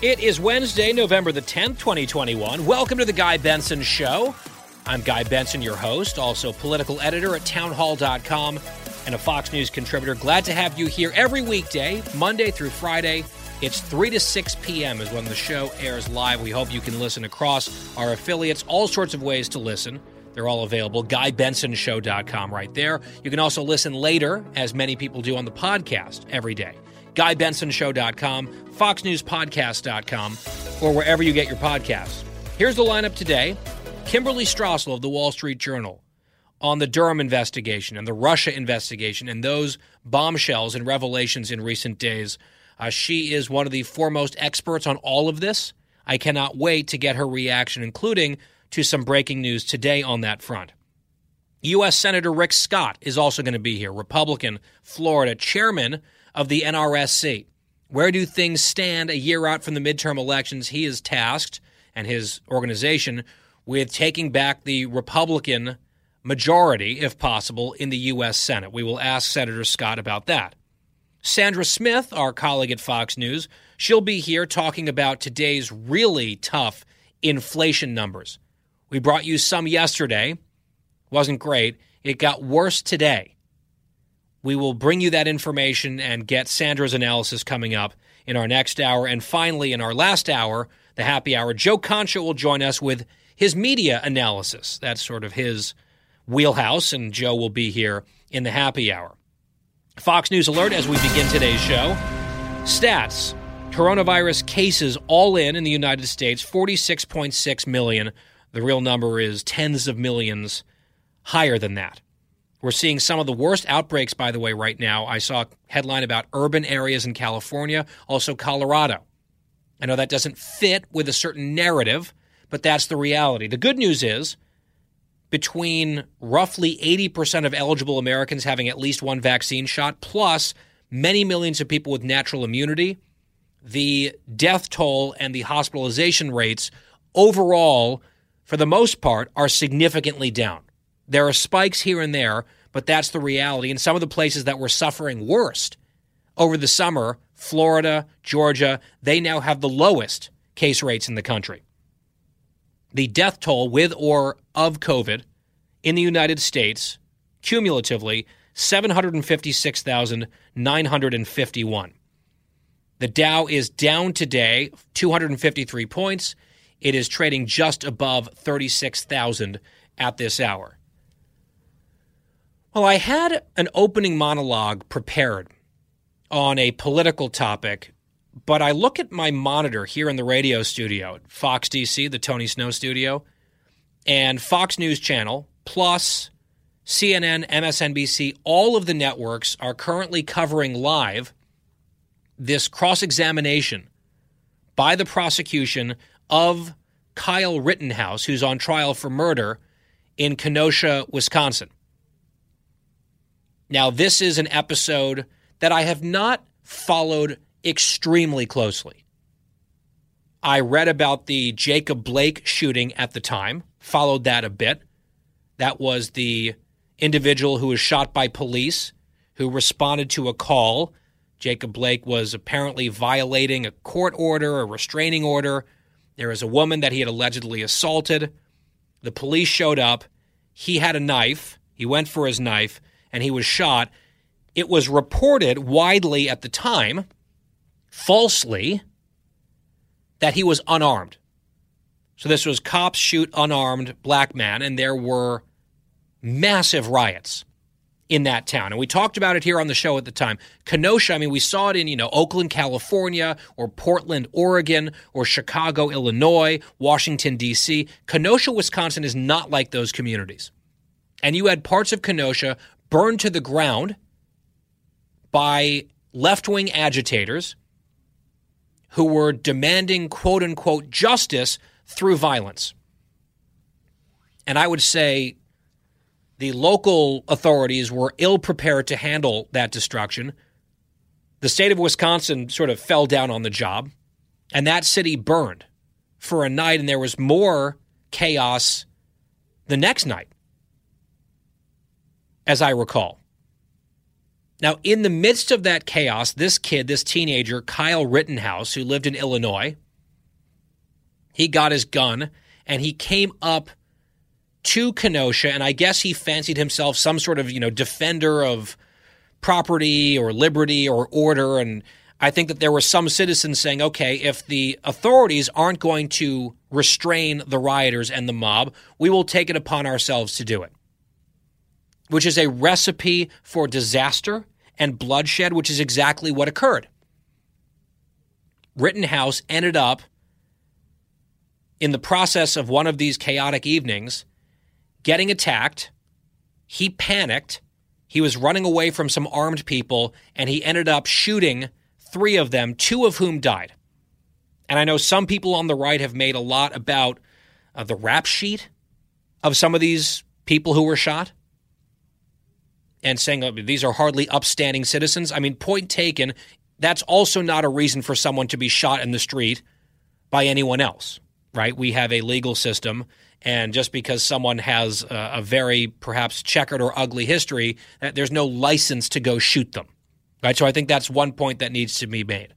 It is Wednesday, November the 10th, 2021. Welcome to the Guy Benson Show. I'm Guy Benson, your host, also political editor at townhall.com and a Fox News contributor. Glad to have you here every weekday, Monday through Friday. It's 3 to 6 p.m. is when the show airs live. We hope you can listen across our affiliates, all sorts of ways to listen. They're all available. GuyBensonShow.com right there. You can also listen later, as many people do on the podcast every day. GuyBensonShow.com, FoxNewsPodcast.com, or wherever you get your podcasts. Here's the lineup today Kimberly Strassel of the Wall Street Journal on the Durham investigation and the Russia investigation and those bombshells and revelations in recent days. Uh, she is one of the foremost experts on all of this. I cannot wait to get her reaction, including to some breaking news today on that front. U.S. Senator Rick Scott is also going to be here, Republican, Florida, chairman of the NRSC. Where do things stand a year out from the midterm elections? He is tasked, and his organization, with taking back the Republican majority, if possible, in the U.S. Senate. We will ask Senator Scott about that. Sandra Smith, our colleague at Fox News, she'll be here talking about today's really tough inflation numbers. We brought you some yesterday. Wasn't great. It got worse today. We will bring you that information and get Sandra's analysis coming up in our next hour. And finally, in our last hour, the happy hour, Joe Concha will join us with his media analysis. That's sort of his wheelhouse, and Joe will be here in the happy hour. Fox News Alert as we begin today's show. Stats coronavirus cases all in in the United States 46.6 million. The real number is tens of millions higher than that. We're seeing some of the worst outbreaks, by the way, right now. I saw a headline about urban areas in California, also Colorado. I know that doesn't fit with a certain narrative, but that's the reality. The good news is between roughly 80% of eligible Americans having at least one vaccine shot, plus many millions of people with natural immunity, the death toll and the hospitalization rates overall, for the most part, are significantly down. There are spikes here and there, but that's the reality. And some of the places that were suffering worst over the summer, Florida, Georgia, they now have the lowest case rates in the country. The death toll with or of COVID in the United States, cumulatively, 756,951. The Dow is down today 253 points. It is trading just above 36,000 at this hour. Well, I had an opening monologue prepared on a political topic, but I look at my monitor here in the radio studio at Fox DC, the Tony Snow studio, and Fox News Channel, plus CNN, MSNBC, all of the networks are currently covering live this cross examination by the prosecution of Kyle Rittenhouse, who's on trial for murder in Kenosha, Wisconsin. Now, this is an episode that I have not followed extremely closely. I read about the Jacob Blake shooting at the time, followed that a bit. That was the individual who was shot by police who responded to a call. Jacob Blake was apparently violating a court order, a restraining order. There was a woman that he had allegedly assaulted. The police showed up. He had a knife. He went for his knife and he was shot. It was reported widely at the time, falsely, that he was unarmed. So this was cops shoot unarmed black man, and there were massive riots in that town. And we talked about it here on the show at the time. Kenosha, I mean, we saw it in, you know, Oakland, California, or Portland, Oregon, or Chicago, Illinois, Washington, D.C. Kenosha, Wisconsin is not like those communities. And you had parts of Kenosha burned to the ground by left wing agitators who were demanding quote unquote justice through violence. And I would say the local authorities were ill prepared to handle that destruction. The state of Wisconsin sort of fell down on the job, and that city burned for a night, and there was more chaos the next night, as I recall. Now, in the midst of that chaos, this kid, this teenager, Kyle Rittenhouse, who lived in Illinois, he got his gun and he came up to Kenosha, and I guess he fancied himself some sort of, you know, defender of property or liberty or order. And I think that there were some citizens saying, okay, if the authorities aren't going to restrain the rioters and the mob, we will take it upon ourselves to do it which is a recipe for disaster and bloodshed, which is exactly what occurred. Rittenhouse ended up in the process of one of these chaotic evenings getting attacked. He panicked. He was running away from some armed people, and he ended up shooting three of them, two of whom died. And I know some people on the right have made a lot about uh, the rap sheet of some of these people who were shot and saying oh, these are hardly upstanding citizens. I mean, point taken, that's also not a reason for someone to be shot in the street by anyone else, right? We have a legal system, and just because someone has a, a very perhaps checkered or ugly history, there's no license to go shoot them, right? So I think that's one point that needs to be made.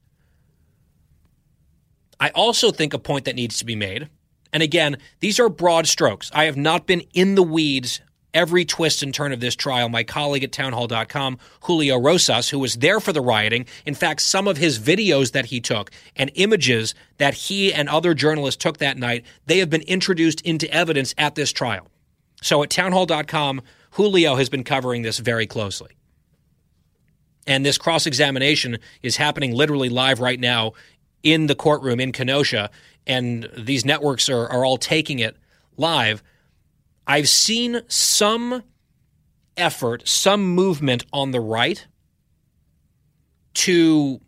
I also think a point that needs to be made, and again, these are broad strokes. I have not been in the weeds every twist and turn of this trial. My colleague at townhall.com, Julio Rosas, who was there for the rioting, in fact, some of his videos that he took and images that he and other journalists took that night, they have been introduced into evidence at this trial. So at townhall.com, Julio has been covering this very closely. And this cross examination is happening literally live right now in the courtroom in Kenosha. And these networks are, are all taking it live. I've seen some effort, some movement on the right to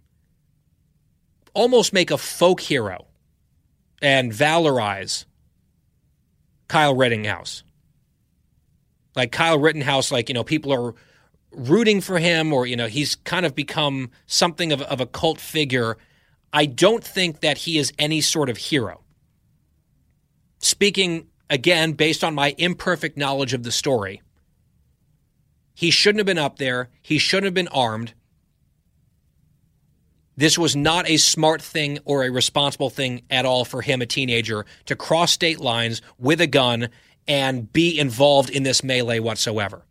almost make a folk hero and valorize Kyle Rittenhouse. Like Kyle Rittenhouse, like, you know, people are rooting for him or, you know, he's kind of become something of, of a cult figure. I don't think that he is any sort of hero. Speaking again, based on my imperfect knowledge of the story, he shouldn't have been up there. He shouldn't have been armed. This was not a smart thing or a responsible thing at all for him, a teenager, to cross state lines with a gun and be involved in this melee whatsoever.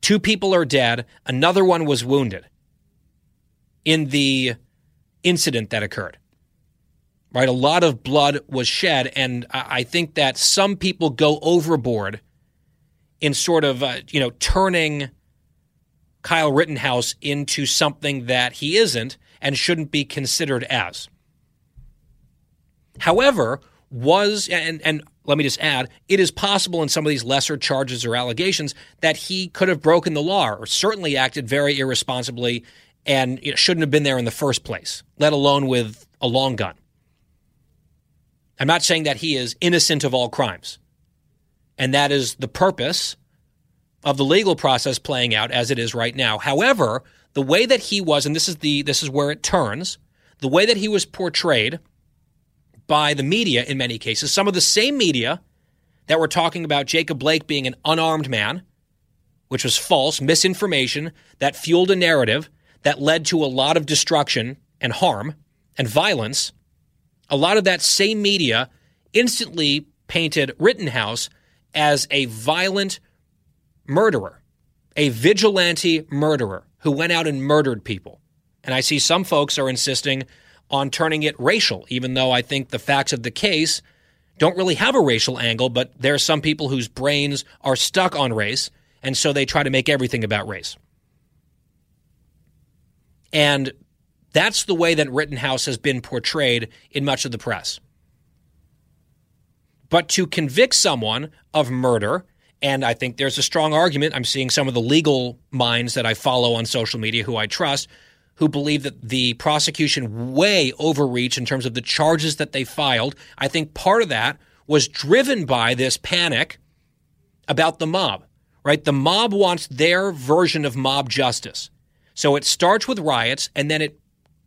Two people are dead, another one was wounded in the incident that occurred right? A lot of blood was shed, and I think that some people go overboard in sort of, uh, you know, turning Kyle Rittenhouse into something that he isn't and shouldn't be considered as. However, was and and let me just add, it is possible in some of these lesser charges or allegations that he could have broken the law or certainly acted very irresponsibly and you know, shouldn't have been there in the first place, let alone with a long gun. I'm not saying that he is innocent of all crimes. And that is the purpose of the legal process playing out as it is right now. However, the way that he was, and this is the this is where it turns, the way that he was portrayed by the media in many cases, some of the same media that were talking about Jacob Blake being an unarmed man, which was false, misinformation that fueled a narrative that led to a lot of destruction and harm and violence a lot of that same media instantly painted Rittenhouse as a violent murderer, a vigilante murderer who went out and murdered people. And I see some folks are insisting on turning it racial, even though I think the facts of the case don't really have a racial angle, but there are some people whose brains are stuck on race, and so they try to make everything about race. And that's the way that Rittenhouse has been portrayed in much of the press. But to convict someone of murder And I think there's a strong argument. I'm seeing some of the legal minds that I follow on social media who I trust who believe that the prosecution way overreached in terms of the charges that they filed. I think part of that was driven by this panic about the mob, right? The mob wants their version of mob justice. So it starts with riots and then it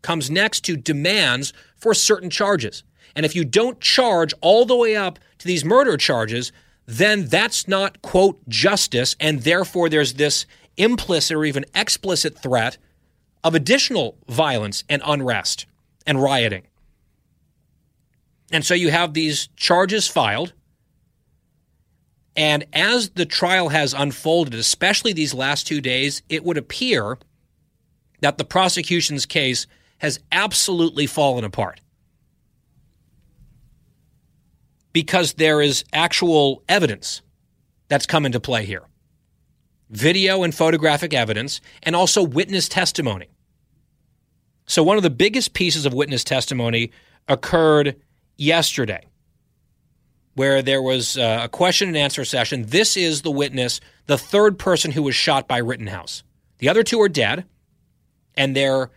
comes next to demands for certain charges. And if you don't charge all the way up to these murder charges, then that's not, quote, justice. And therefore, there's this implicit or even explicit threat of additional violence and unrest and rioting. And so you have these charges filed. And as the trial has unfolded, especially these last two days, it would appear that the prosecution's case has absolutely fallen apart. Because there is actual evidence that's come into play here video and photographic evidence, and also witness testimony. So, one of the biggest pieces of witness testimony occurred yesterday, where there was uh, a question and answer session. This is the witness, the third person who was shot by Rittenhouse. The other two are dead, and there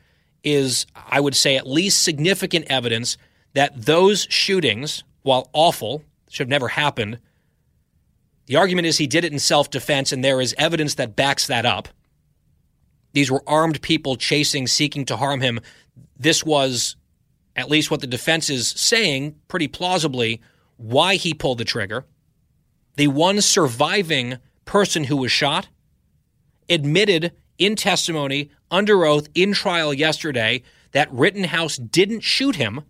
is, I would say, at least significant evidence that those shootings, while awful, should have never happened. The argument is he did it in self defense, and there is evidence that backs that up. These were armed people chasing, seeking to harm him. This was, at least what the defense is saying, pretty plausibly, why he pulled the trigger. The one surviving person who was shot admitted in testimony under oath in trial yesterday that Rittenhouse didn't shoot him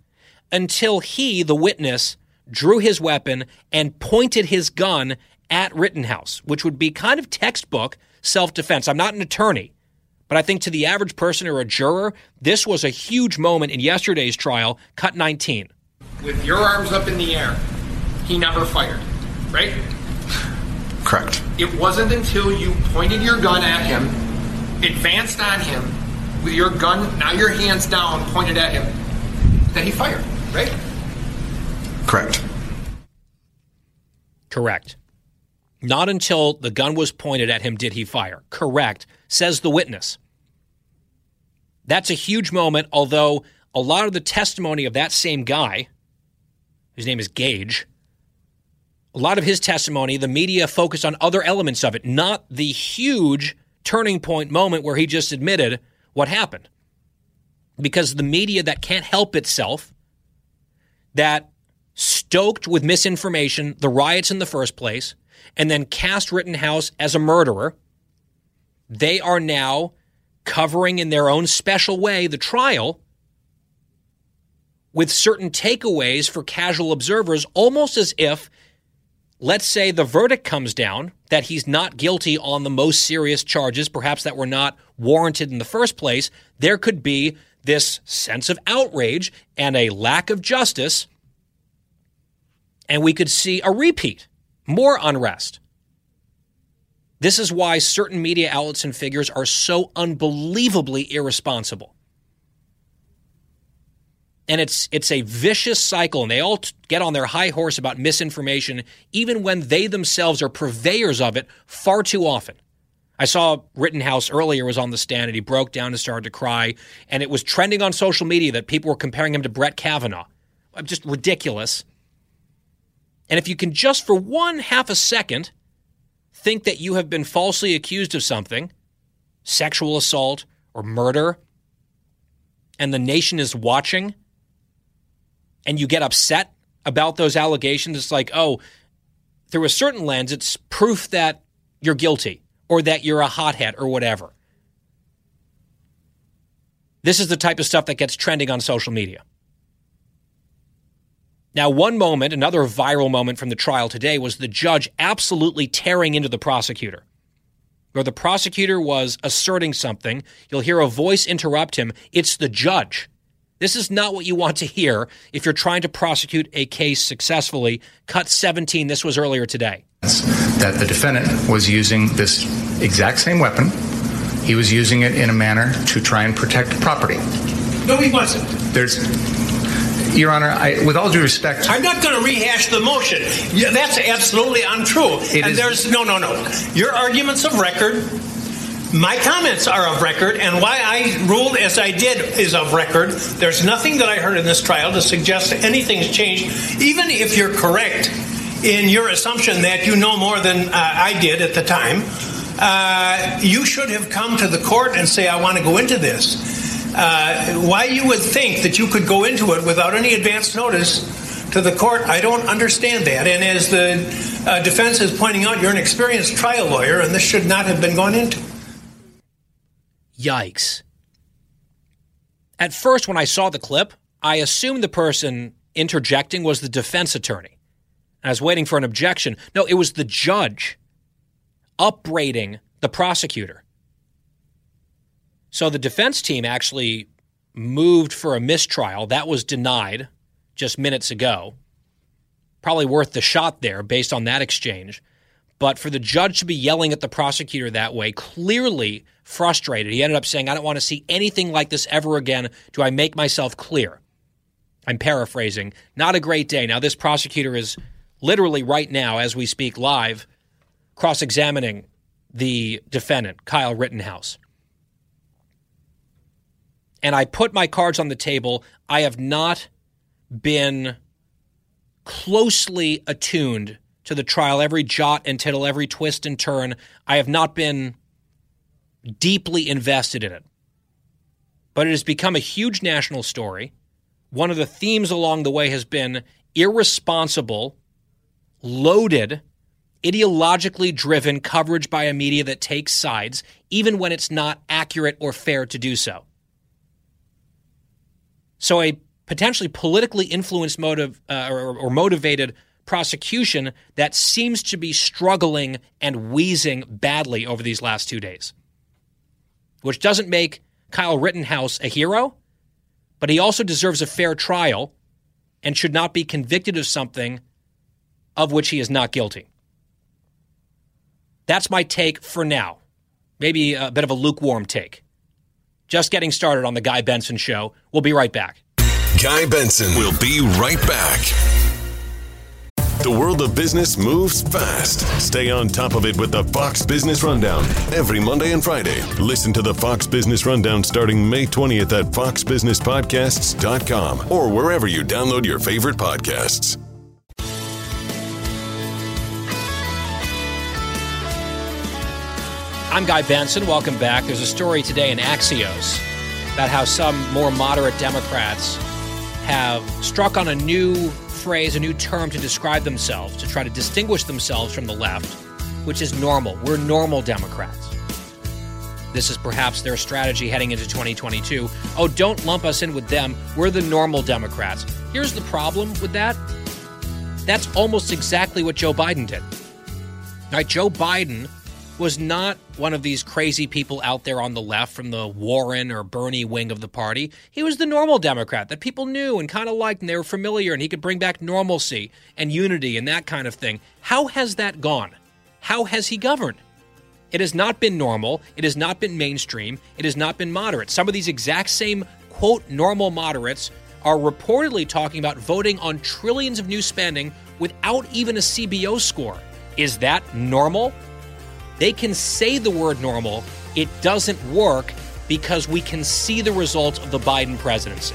until he, the witness, drew his weapon and pointed his gun at Rittenhouse, which would be kind of textbook self defense. I'm not an attorney, but I think to the average person or a juror, this was a huge moment in yesterday's trial, cut 19. With your arms up in the air, he never fired, right? Correct. It wasn't until you pointed your gun at him advanced on him with your gun, now your hands down, pointed at him, that he fired, right? Correct. Correct. Not until the gun was pointed at him did he fire. Correct, says the witness. That's a huge moment, although a lot of the testimony of that same guy, his name is Gage, a lot of his testimony, the media focused on other elements of it, not the huge turning point moment where he just admitted what happened. Because the media that can't help itself, that stoked with misinformation the riots in the first place, and then cast Rittenhouse as a murderer, they are now covering in their own special way the trial with certain takeaways for casual observers, almost as if let's say the verdict comes down that he's not guilty on the most serious charges, perhaps that were not warranted in the first place, there could be this sense of outrage and a lack of justice. And we could see a repeat, more unrest. This is why certain media outlets and figures are so unbelievably irresponsible and it's it's a vicious cycle and they all t- get on their high horse about misinformation even when they themselves are purveyors of it far too often. I saw rittenhouse earlier was on the stand and he broke down and started to cry and it was trending on social media that people were comparing him to brett kavanaugh. I'm just ridiculous. And if you can just for one half a second think that you have been falsely accused of something sexual assault or murder and the nation is watching and you get upset about those allegations, it's like, oh, through a certain lens, it's proof that you're guilty or that you're a hothead or whatever. This is the type of stuff that gets trending on social media. Now, one moment, another viral moment from the trial today was the judge absolutely tearing into the prosecutor. Where the prosecutor was asserting something, you'll hear a voice interrupt him. It's the judge. This is not what you want to hear if you're trying to prosecute a case successfully. Cut 17, this was earlier today. That the defendant was using this exact same weapon. He was using it in a manner to try and protect property. No, he wasn't. There's Your Honor, I, with all due respect, I'm not going to rehash the motion. Yeah, that's absolutely untrue. It and is- there's no, no, no. Your arguments of record. My comments are of record, and why I ruled as I did is of record. There's nothing that I heard in this trial to suggest anything's changed, even if you're correct in your assumption that you know more than uh, I did at the time. Uh, you should have come to the court and say, I want to go into this. Uh, why you would think that you could go into it without any advance notice to the court, I don't understand that. And as the uh, defense is pointing out, you're an experienced trial lawyer, and this should not have been gone into. Yikes. At first, when I saw the clip, I assumed the person interjecting was the defense attorney. I was waiting for an objection. No, it was the judge upbraiding the prosecutor. So the defense team actually moved for a mistrial. That was denied just minutes ago. Probably worth the shot there based on that exchange. But for the judge to be yelling at the prosecutor that way, clearly frustrated, he ended up saying, I don't want to see anything like this ever again. Do I make myself clear? I'm paraphrasing. Not a great day. Now, this prosecutor is literally right now, as we speak live, cross examining the defendant, Kyle Rittenhouse. And I put my cards on the table. I have not been closely attuned to the trial, every jot and tittle, every twist and turn. I have not been deeply invested in it. But it has become a huge national story. One of the themes along the way has been irresponsible, loaded, ideologically driven coverage by a media that takes sides, even when it's not accurate or fair to do so. So, a potentially politically influenced motive uh, or, or motivated prosecution that seems to be struggling and wheezing badly over these last two days, which doesn't make Kyle Rittenhouse a hero, but he also deserves a fair trial and should not be convicted of something of which he is not guilty. That's my take for now. Maybe a bit of a lukewarm take. Just getting started on the Guy Benson Show. We'll be right back. Guy Benson will be right back. The world of business moves fast. Stay on top of it with the Fox Business Rundown every Monday and Friday. Listen to the Fox Business Rundown starting May 20th at foxbusinesspodcasts.com or wherever you download your favorite podcasts. I'm Guy Benson. Welcome back. There's a story today in Axios about how some more moderate Democrats have struck on a new phrase, a new term to describe themselves, to try to distinguish themselves from the left, which is normal. We're normal Democrats. This is perhaps their strategy heading into 2022. Oh, don't lump us in with them. We're the normal Democrats. Here's the problem with that that's almost exactly what Joe Biden did. Right? Joe Biden was not one of these crazy people out there on the left from the Warren or Bernie wing of the party. He was the normal Democrat that people knew and kind of liked and they were familiar and he could bring back normalcy and unity and that kind of thing. How has that gone? How has he governed? It has not been normal. It has not been mainstream. It has not been moderate. Some of these exact same, quote, normal moderates are reportedly talking about voting on trillions of new spending without even a CBO score. Is that normal? They can say the word normal, it doesn't work because we can see the results of the Biden presidency.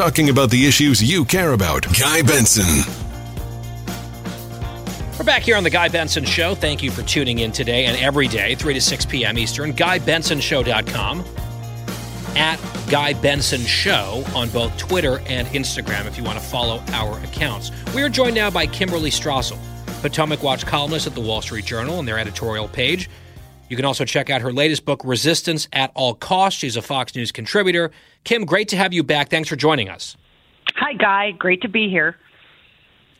Talking about the issues you care about. Guy Benson. We're back here on the Guy Benson Show. Thank you for tuning in today and every day, 3 to 6 p.m. Eastern. GuyBensonShow.com. At Guy Benson Show on both Twitter and Instagram if you want to follow our accounts. We are joined now by Kimberly Strassel, Potomac Watch columnist at the Wall Street Journal, and their editorial page. You can also check out her latest book, Resistance at All Costs. She's a Fox News contributor. Kim, great to have you back. Thanks for joining us. Hi, Guy. Great to be here.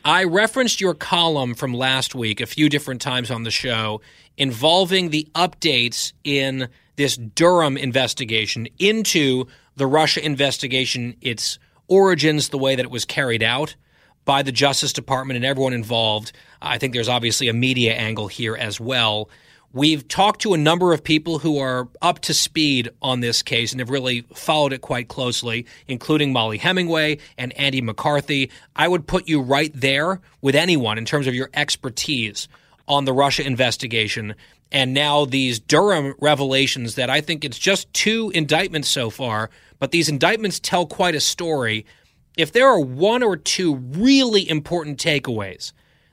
I referenced your column from last week a few different times on the show involving the updates in this Durham investigation into the Russia investigation, its origins, the way that it was carried out by the Justice Department and everyone involved. I think there's obviously a media angle here as well. We've talked to a number of people who are up to speed on this case and have really followed it quite closely, including Mollie Hemingway and Andy McCarthy. I would put you right there with anyone in terms of your expertise on the Russia investigation. And now these Durham revelations that I think it's just two indictments so far, but these indictments tell quite a story. If there are one or two really important takeaways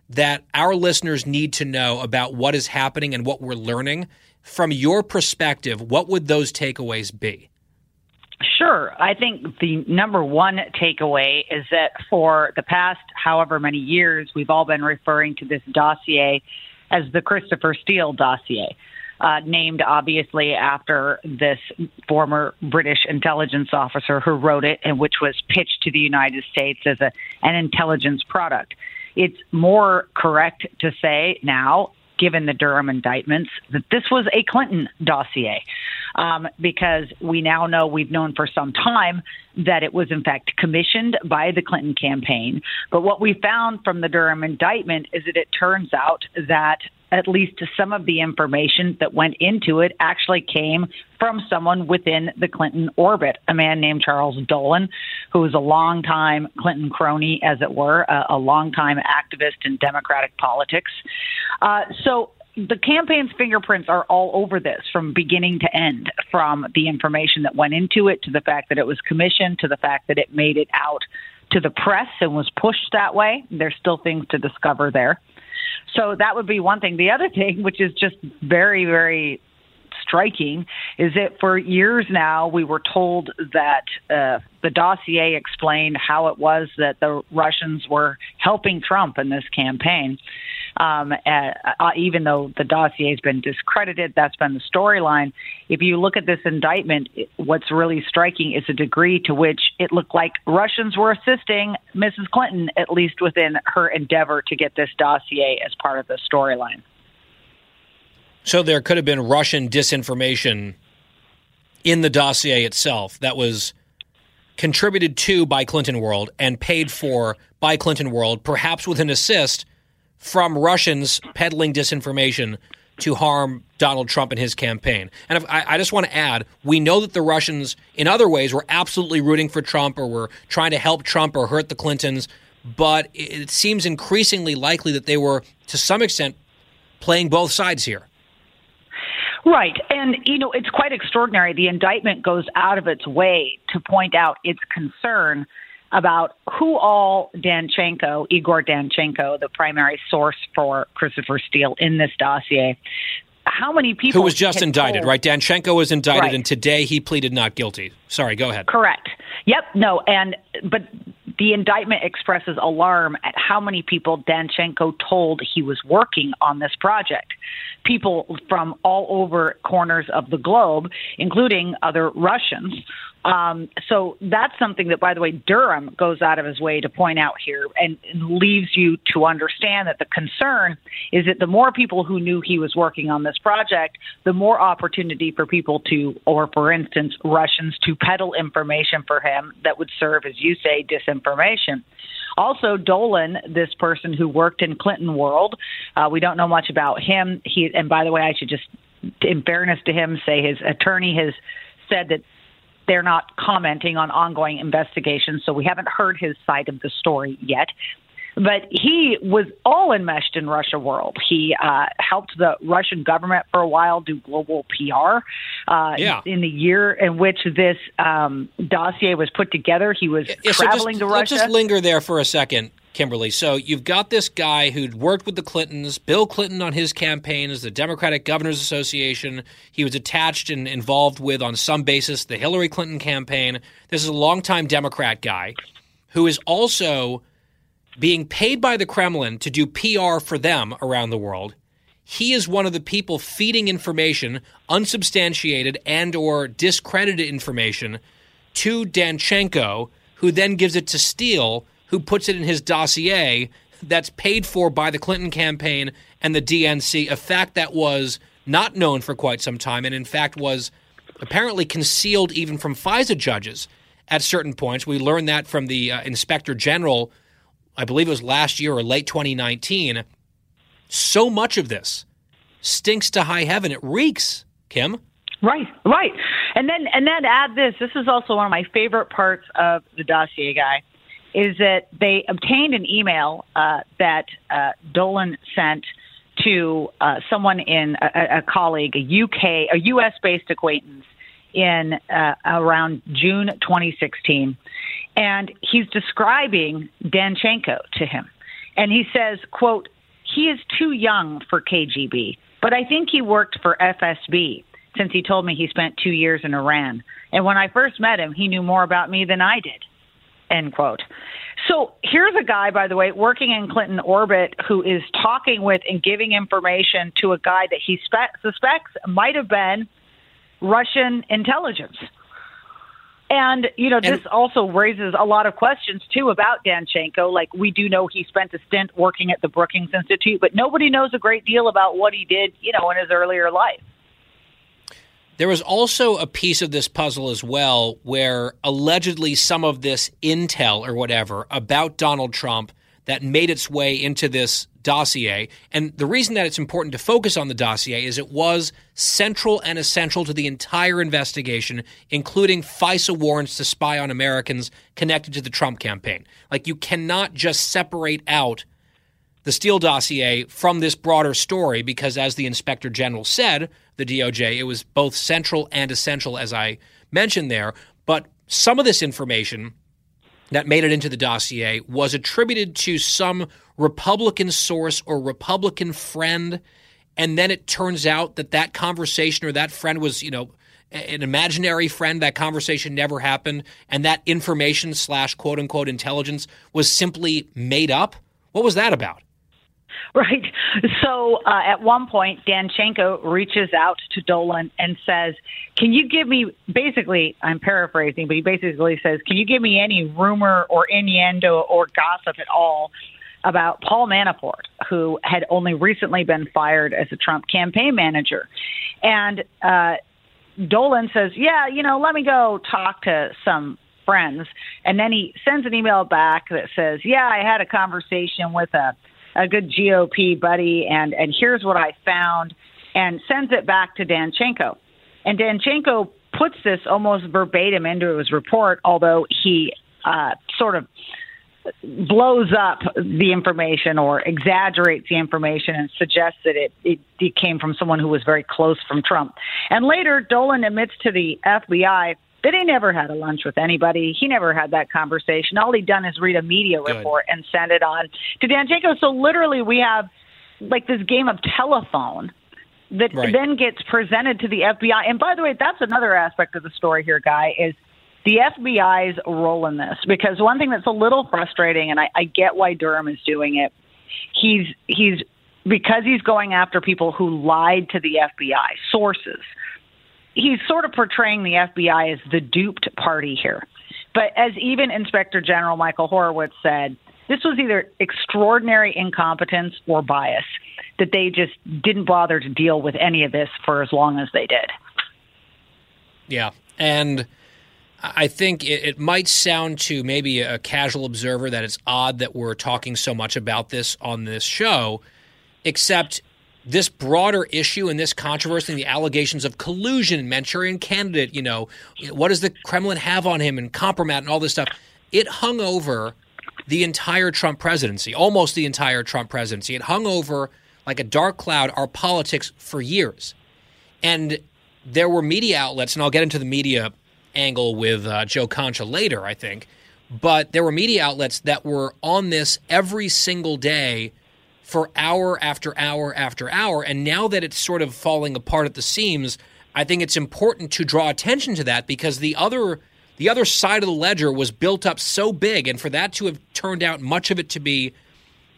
that our listeners need to know about what is happening and what we're learning. From your perspective, what would those takeaways be? Sure. I think the number one takeaway is that for the past however many years, we've all been referring to this dossier as the Christopher Steele dossier. Uh, named obviously after this former British intelligence officer who wrote it and which was pitched to the United States as a, an intelligence product. It's more correct to say now, given the Durham indictments, that this was a Clinton dossier. Um, because we now know we've known for some time that it was in fact commissioned by the Clinton campaign. But what we found from the Durham indictment is that it turns out that at least some of the information that went into it actually came from someone within the Clinton orbit, a man named Charles Dolan, who was a longtime Clinton crony, as it were, a, a longtime activist in Democratic politics. Uh, so the campaign's fingerprints are all over this from beginning to end, from the information that went into it to the fact that it was commissioned to the fact that it made it out to the press and was pushed that way. There's still things to discover there. So that would be one thing. The other thing, which is just very, very striking, is that for years now we were told that uh, the dossier explained how it was that the Russians were helping Trump in this campaign. Um, uh, uh, even though the dossier has been discredited, that's been the storyline. If you look at this indictment, what's really striking is the degree to which it looked like Russians were assisting Mrs. Clinton, at least within her endeavor to get this dossier as part of the storyline. So there could have been Russian disinformation in the dossier itself that was contributed to by Clinton World and paid for by Clinton World, perhaps with an assist from Russians peddling disinformation to harm Donald Trump and his campaign. And I, I, just want to add, we know that the Russians, in other ways, were absolutely rooting for Trump or were trying to help Trump or hurt the Clintons, but it seems increasingly likely that they were, to some extent, playing both sides here. Right. And, you know, it's quite extraordinary. The indictment goes out of its way to point out its concern about who all Danchenko, Igor Danchenko, the primary source for Christopher Steele in this dossier, how many people who was just indicted, told, right? Danchenko was indicted, right. and today he pleaded not guilty. Sorry, go ahead. Correct. Yep. No, and but the indictment expresses alarm at how many people Danchenko told he was working on this project. People from all over corners of the globe, including other Russians. Um, so that's something that, by the way, Durham goes out of his way to point out here and, and leaves you to understand that the concern is that the more people who knew he was working on this project, the more opportunity for people to, or for instance, Russians to peddle information for him that would serve, as you say, disinformation. Also, Dolan, this person who worked in Clinton World, uh, we don't know much about him. He, and by the way, I should just, in fairness to him, say his attorney has said that they're not commenting on ongoing investigations, so we haven't heard his side of the story yet. But he was all enmeshed in Russia world. He uh, helped the Russian government for a while do global PR. Uh, yeah. In the year in which this um, dossier was put together, he was yeah, traveling so just, to Russia. Let's just linger there for a second. Kimberly. So you've got this guy who'd worked with the Clintons, Bill Clinton on his campaign as the Democratic Governors Association. He was attached and involved with, on some basis, the Hillary Clinton campaign. This is a longtime Democrat guy who is also being paid by the Kremlin to do PR for them around the world. he is one of the people feeding information, unsubstantiated and or discredited information to Danchenko, who then gives it to Steele, who puts it in his dossier that's paid for by the Clinton campaign and the DNC, a fact that was not known for quite some time and in fact was apparently concealed even from FISA judges at certain points. We learned that from the uh, inspector general, I believe it was last year or late 2019. So much of this stinks to high heaven. It reeks, Kim. Right, right. And then and then add this. This is also one of my favorite parts of the dossier guy is that they obtained an email uh, that uh, Dolan sent to uh, someone in a, a, colleague, a UK, a US based acquaintance in uh, around June 2016. And he's describing Danchenko to him. And he says, quote, he is too young for KGB, but I think he worked for FSB since he told me he spent two years in Iran. And when I first met him, he knew more about me than I did. End quote. So here's a guy, by the way, working in Clinton orbit who is talking with and giving information to a guy that he spe- suspects might have been Russian intelligence. And, you know, this also raises a lot of questions, too, about Danchenko. Like, we do know he spent a stint working at the Brookings Institute, but nobody knows a great deal about what he did, you know, in his earlier life. There was also a piece of this puzzle as well where allegedly some of this intel or whatever about Donald Trump that made its way into this dossier. And the reason that it's important to focus on the dossier is it was central and essential to the entire investigation, including FISA warrants to spy on Americans connected to the Trump campaign. Like, you cannot just separate out the Steele dossier from this broader story because, as the inspector general said, the DOJ, it was both central and essential, as I mentioned there. But some of this information that made it into the dossier was attributed to some Republican source or Republican friend. And then it turns out that that conversation or that friend was, you know, an imaginary friend. That conversation never happened. And that information slash quote unquote intelligence was simply made up. What was that about? Right. So uh, at one point, Danchenko reaches out to Dolan and says, Can you give me, basically, I'm paraphrasing, but he basically says, Can you give me any rumor or innuendo or gossip at all about Paul Manafort, who had only recently been fired as a Trump campaign manager? And uh, Dolan says, Yeah, you know, let me go talk to some friends. And then he sends an email back that says, Yeah, I had a conversation with a a good GOP buddy, and and here's what I found, and sends it back to Danchenko, and Danchenko puts this almost verbatim into his report, although he uh, sort of blows up the information or exaggerates the information and suggests that it, it, it came from someone who was very close from Trump. And later, Dolan admits to the FBI that he never had a lunch with anybody. He never had that conversation. All he'd done is read a media Good. report and send it on to Dan Danchenko. So literally, we have like this game of telephone that right. then gets presented to the FBI. And by the way, that's another aspect of the story here, Guy, is the FBI's role in this. Because one thing that's a little frustrating, and I, I get why Durham is doing it, he's he's because he's going after people who lied to the FBI sources he's sort of portraying the FBI as the duped party here. But as even Inspector General Michael Horowitz said, this was either extraordinary incompetence or bias that they just didn't bother to deal with any of this for as long as they did. Yeah. And I think it, it, might sound to maybe a casual observer that it's odd that we're talking so much about this on this show, except this broader issue and this controversy and the allegations of collusion, Manchurian candidate, you know, what does the Kremlin have on him and compromat and all this stuff, it hung over the entire Trump presidency, almost the entire Trump presidency. It hung over like a dark cloud our politics for years. And there were media outlets, and I'll get into the media angle with uh, Joe Concha later, I think, but there were media outlets that were on this every single day for hour after hour after hour. And now that it's sort of falling apart at the seams, I think it's important to draw attention to that because the other the other side of the ledger was built up so big, and for that to have turned out much of it to be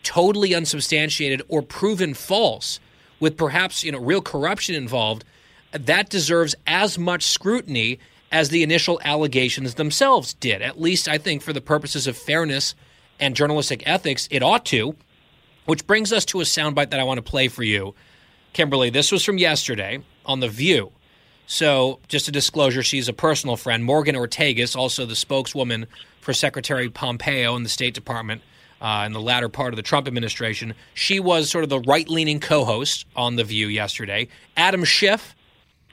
totally unsubstantiated or proven false with perhaps you know real corruption involved, that deserves as much scrutiny as the initial allegations themselves did. At least I think for the purposes of fairness and journalistic ethics, it ought to. Which brings us to a soundbite that I want to play for you, Kimberly. This was from yesterday on The View. So, just a disclosure, she's a personal friend. Morgan Ortagus, also the spokeswoman for Secretary Pompeo in the State Department uh, in the latter part of the Trump administration. She was sort of the right leaning co host on The View yesterday. Adam Schiff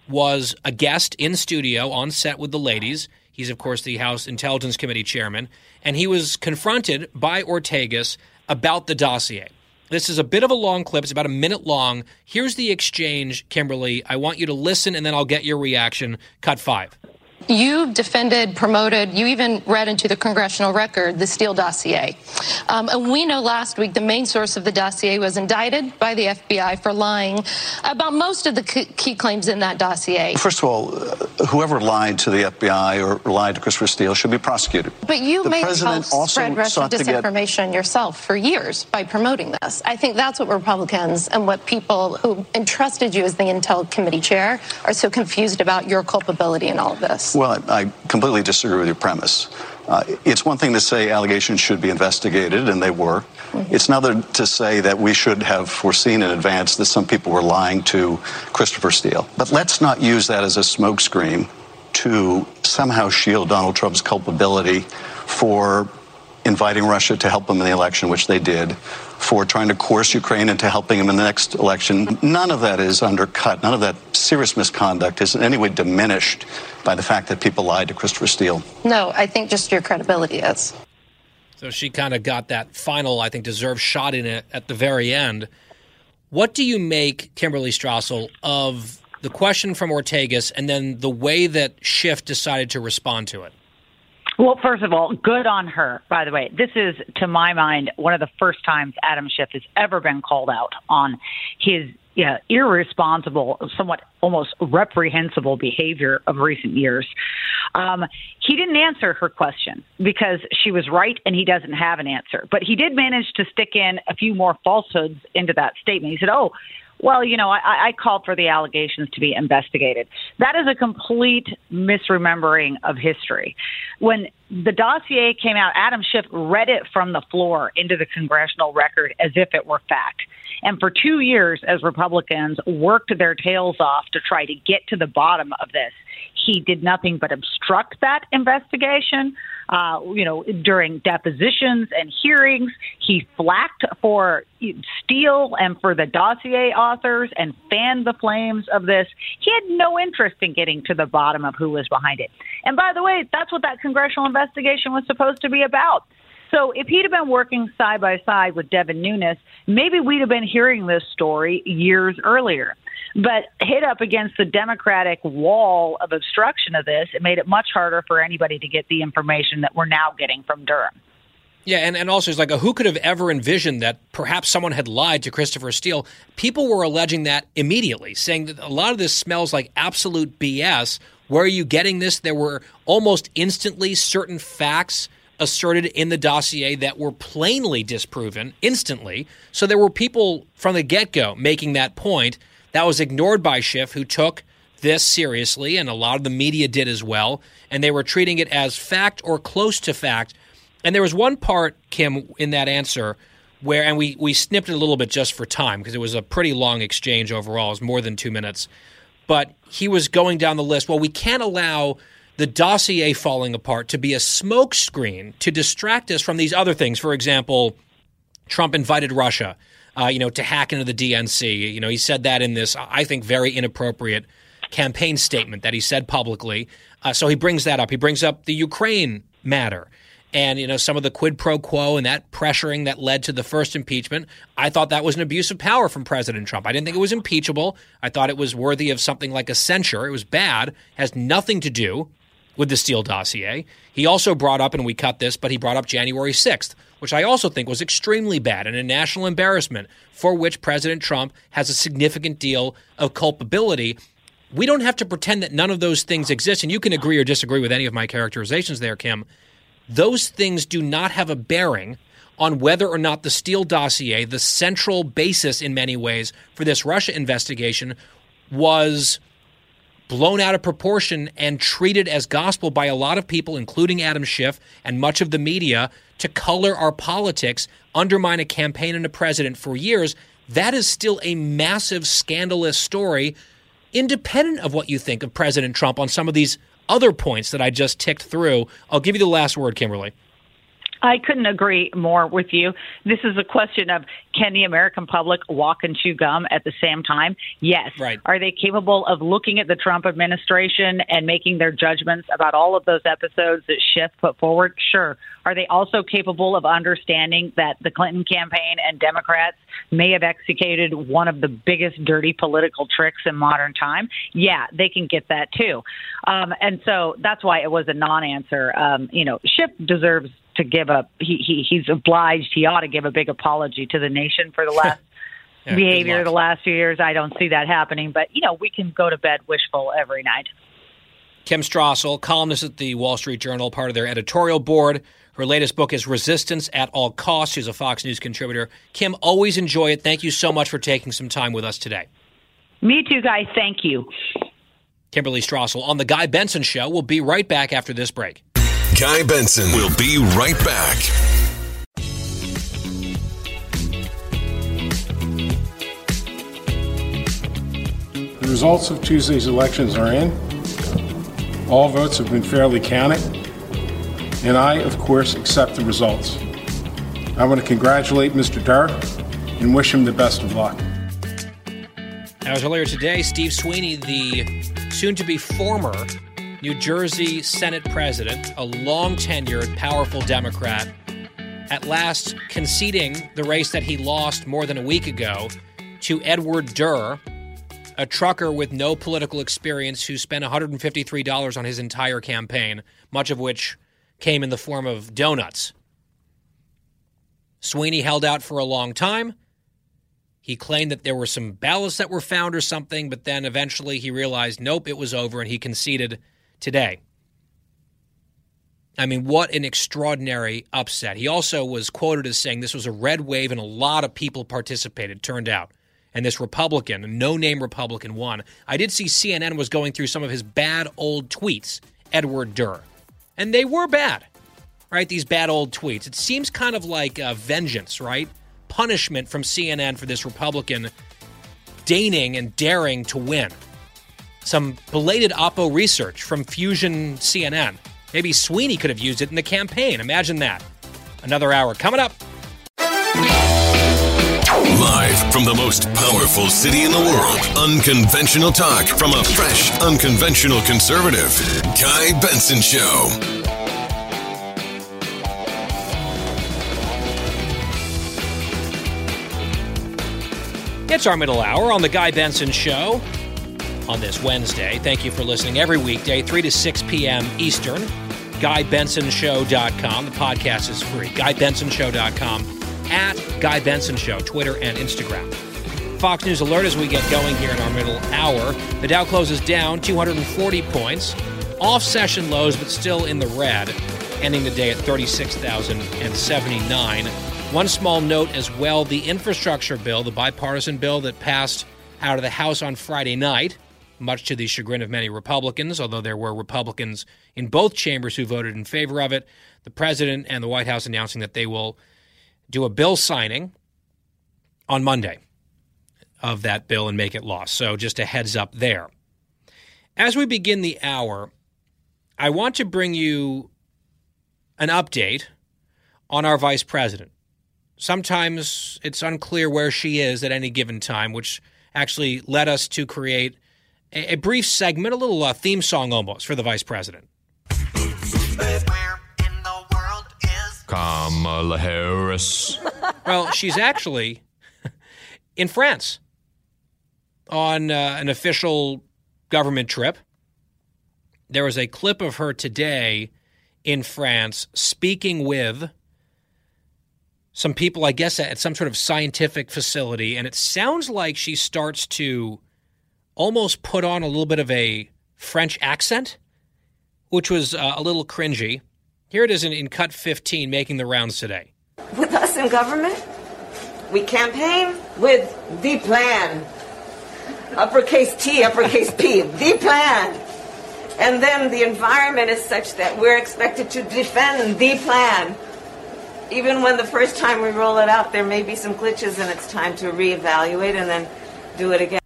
was a guest in studio on set with the ladies. He's, of course, the House Intelligence Committee chairman. And he was confronted by Ortagus about the dossier. This is a bit of a long clip. It's about a minute long. Here's the exchange, Kimberly. I want you to listen and then I'll get your reaction. Cut five. You defended, promoted, you even read into the congressional record the Steele dossier. Um, and we know last week the main source of the dossier was indicted by the FBI for lying about most of the key claims in that dossier. First of all, uh, whoever lied to the FBI or lied to Christopher Steele should be prosecuted. But you the made president help spread Russian disinformation get... yourself for years by promoting this. I think that's what Republicans and what people who entrusted you as the Intel Committee chair are so confused about your culpability in all of this. Well, I, I completely disagree with your premise. Uh, it's one thing to say allegations should be investigated, and they were. Mm-hmm. It's another to say that we should have foreseen in advance that some people were lying to Christopher Steele. But let's not use that as a smokescreen to somehow shield Donald Trump's culpability for inviting Russia to help him in the election, which they did, for trying to coerce Ukraine into helping him in the next election. None of that is undercut. None of that serious misconduct is in any way diminished by the fact that people lied to Christopher Steele. No, I think just your credibility is. So she kind of got that final, I think, deserved shot in it at the very end. What do you make, Kimberly Strassel, of the question from Ortagus and then the way that Schiff decided to respond to it? Well, first of all, good on her, by the way. This is, to my mind, one of the first times Adam Schiff has ever been called out on his yeah, irresponsible, somewhat almost reprehensible behavior of recent years. Um, he didn't answer her question because she was right and he doesn't have an answer. But he did manage to stick in a few more falsehoods into that statement. He said, Oh, well, you know, I, I called for the allegations to be investigated. That is a complete misremembering of history. When the dossier came out, Adam Schiff read it from the floor into the congressional record as if it were fact. And for two years, as Republicans worked their tails off to try to get to the bottom of this, he did nothing but obstruct that investigation. Uh, you know, during depositions and hearings, he flacked for Steele and for the dossier authors and fanned the flames of this. He had no interest in getting to the bottom of who was behind it. And by the way, that's what that congressional investigation was supposed to be about. So if he'd have been working side by side with Devin Nunes, maybe we'd have been hearing this story years earlier. But hit up against the Democratic wall of obstruction of this, it made it much harder for anybody to get the information that we're now getting from Durham. Yeah, and, and also it's like a, who could have ever envisioned that perhaps someone had lied to Christopher Steele? People were alleging that immediately, saying that a lot of this smells like absolute BS. Where are you getting this? There were almost instantly certain facts asserted in the dossier that were plainly disproven instantly. So there were people from the get go making that point. That was ignored by Schiff, who took this seriously, and a lot of the media did as well. And they were treating it as fact or close to fact. And there was one part, Kim, in that answer where, and we, we snipped it a little bit just for time because it was a pretty long exchange overall. It was more than two minutes. But he was going down the list. Well, we can't allow the dossier falling apart to be a smokescreen to distract us from these other things. For example, Trump invited Russia, uh, you know, to hack into the DNC. You know, he said that in this, I think, very inappropriate campaign statement that he said publicly. Uh, so he brings that up. He brings up the Ukraine matter and you know some of the quid pro quo and that pressuring that led to the first impeachment i thought that was an abuse of power from president trump i didn't think it was impeachable i thought it was worthy of something like a censure it was bad has nothing to do with the Steele dossier. He also brought up, and we cut this, but he brought up January 6th, which I also think was extremely bad and a national embarrassment for which President Trump has a significant deal of culpability. We don't have to pretend that none of those things exist, and you can agree or disagree with any of my characterizations there, Kim. Those things do not have a bearing on whether or not the Steele dossier, the central basis in many ways for this Russia investigation, was blown out of proportion and treated as gospel by a lot of people, including Adam Schiff and much of the media, to color our politics, undermine a campaign and a president for years. That is still a massive, scandalous story, independent of what you think of President Trump on some of these other points that I just ticked through. I'll give you the last word, Kimberly. I couldn't agree more with you. This is a question of can the American public walk and chew gum at the same time? Yes. Right. Are they capable of looking at the Trump administration and making their judgments about all of those episodes that Schiff put forward? Sure. Are they also capable of understanding that the Clinton campaign and Democrats may have executed one of the biggest dirty political tricks in modern time? Yeah, they can get that too. Um, and so that's why it was a non answer. Um, you know, Schiff deserves to give a he, he he's obliged he ought to give a big apology to the nation for the last Yeah, behavior luck. the last few years i don't see that happening but you know we can go to bed wishful every night Kim Strassel, columnist at the Wall Street Journal, part of their editorial board. Her latest book is Resistance at All Costs. She's a Fox News contributor. Kim, always enjoy it. Thank you so much for taking some time with us today. me too guys thank you Kimberly Strassel on The Guy Benson Show. We'll be right back after this break. Guy Benson will be right back. The results of Tuesday's elections are in. All votes have been fairly counted, and I, of course, accept the results. I want to congratulate Mr. Durr and wish him the best of luck. As earlier today, Steve Sweeney, the soon to be former New Jersey Senate president, a long tenured, powerful Democrat, at last conceding the race that he lost more than a week ago to Edward Durr, a trucker with no political experience who spent $153 on his entire campaign, much of which came in the form of donuts. Sweeney held out for a long time. He claimed that there were some ballots that were found or something, but then eventually he realized, nope, it was over, and he conceded today. I mean, what an extraordinary upset. He also was quoted as saying this was a red wave and a lot of people participated, turned out. And this Republican, a no name Republican, won. I did see CNN was going through some of his bad old tweets, Edward Durr. And they were bad, right? These bad old tweets. It seems kind of like uh, vengeance, right? Punishment from CNN for this Republican deigning and daring to win. Some belated Oppo research from Fusion CNN. Maybe Sweeney could have used it in the campaign. Imagine that. Another hour coming up. Live from the most powerful city in the world, unconventional talk from a fresh, unconventional conservative. Guy Benson Show. It's our middle hour on the Guy Benson Show on this Wednesday. Thank you for listening every weekday, 3 to 6 p.m. Eastern. GuyBensonShow.com. The podcast is free. GuyBensonShow.com. At Guy Benson Show, Twitter and Instagram. Fox News alert as we get going here in our middle hour. The Dow closes down 240 points, off session lows, but still in the red, ending the day at 36,079. One small note as well the infrastructure bill, the bipartisan bill that passed out of the House on Friday night, much to the chagrin of many Republicans, although there were Republicans in both chambers who voted in favor of it. The president and the White House announcing that they will do a bill signing on Monday of that bill and make it law. So just a heads up there. As we begin the hour, I want to bring you an update on our vice president. Sometimes it's unclear where she is at any given time, which actually led us to create a, a brief segment, a little uh, theme song almost for the vice president. Kamala Harris. Well, she's actually in France on uh, an official government trip. There was a clip of her today in France speaking with some people, I guess, at some sort of scientific facility. And it sounds like she starts to almost put on a little bit of a French accent, which was uh, a little cringy. Here it is in, in cut 15 making the rounds today. With us in government, we campaign with the plan. Uppercase T, uppercase P, the plan. And then the environment is such that we're expected to defend the plan. Even when the first time we roll it out, there may be some glitches and it's time to reevaluate and then do it again.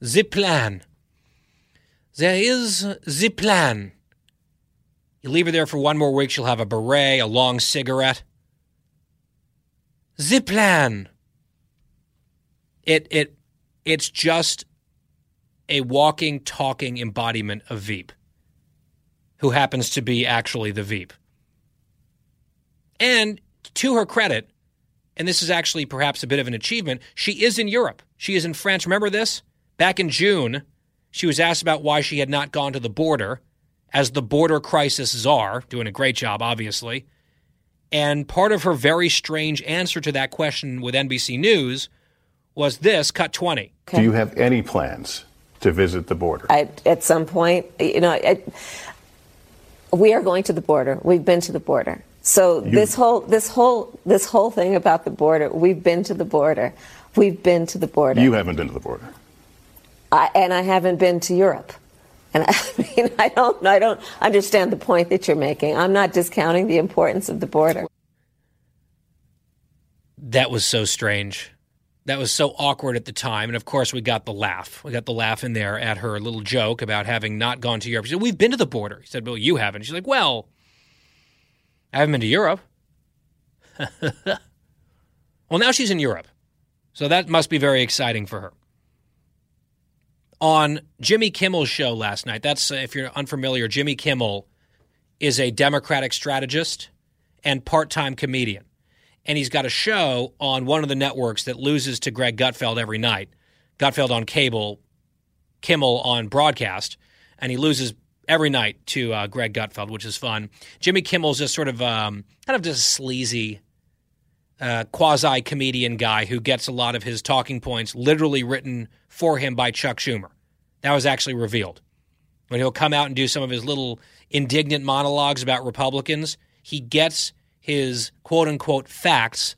The plan. There is the plan. You leave her there for one more week, she'll have a beret, a long cigarette. The plan. It it it's just a walking, talking embodiment of Veep, who happens to be actually the Veep. And to her credit, and this is actually perhaps a bit of an achievement, she is in Europe. She is in France. Remember this? Back in June, she was asked about why she had not gone to the border as the border crisis czar, doing a great job, obviously. And part of her very strange answer to that question with NBC News was this cut 20. Do you have any plans to visit the border? I, at some point, you know, I, we are going to the border. We've been to the border. So You- this whole this whole this whole thing about the border, we've been to the border. We've been to the border. You haven't been to the border. I, and I haven't been to Europe. And I mean, I don't, I don't understand the point that you're making. I'm not discounting the importance of the border. That was so strange. That was so awkward at the time. And of course, we got the laugh. We got the laugh in there at her little joke about having not gone to Europe. She said, We've been to the border. He said, Well, you haven't. She's like, Well, I haven't been to Europe. well, now she's in Europe. So that must be very exciting for her. On Jimmy Kimmel's show last night, that's, uh, if you're unfamiliar, Jimmy Kimmel is a Democratic strategist and part time comedian and he's got a show on one of the networks that loses to Greg Gutfeld every night. Gutfeld on cable, Kimmel on broadcast, and he loses every night to uh, Greg Gutfeld, which is fun. Jimmy Kimmel's just sort of um, kind of just sleazy uh, quasi comedian guy who gets a lot of his talking points literally written for him by Chuck Schumer. That was actually revealed. When he'll come out and do some of his little indignant monologues about Republicans, he gets his quote unquote facts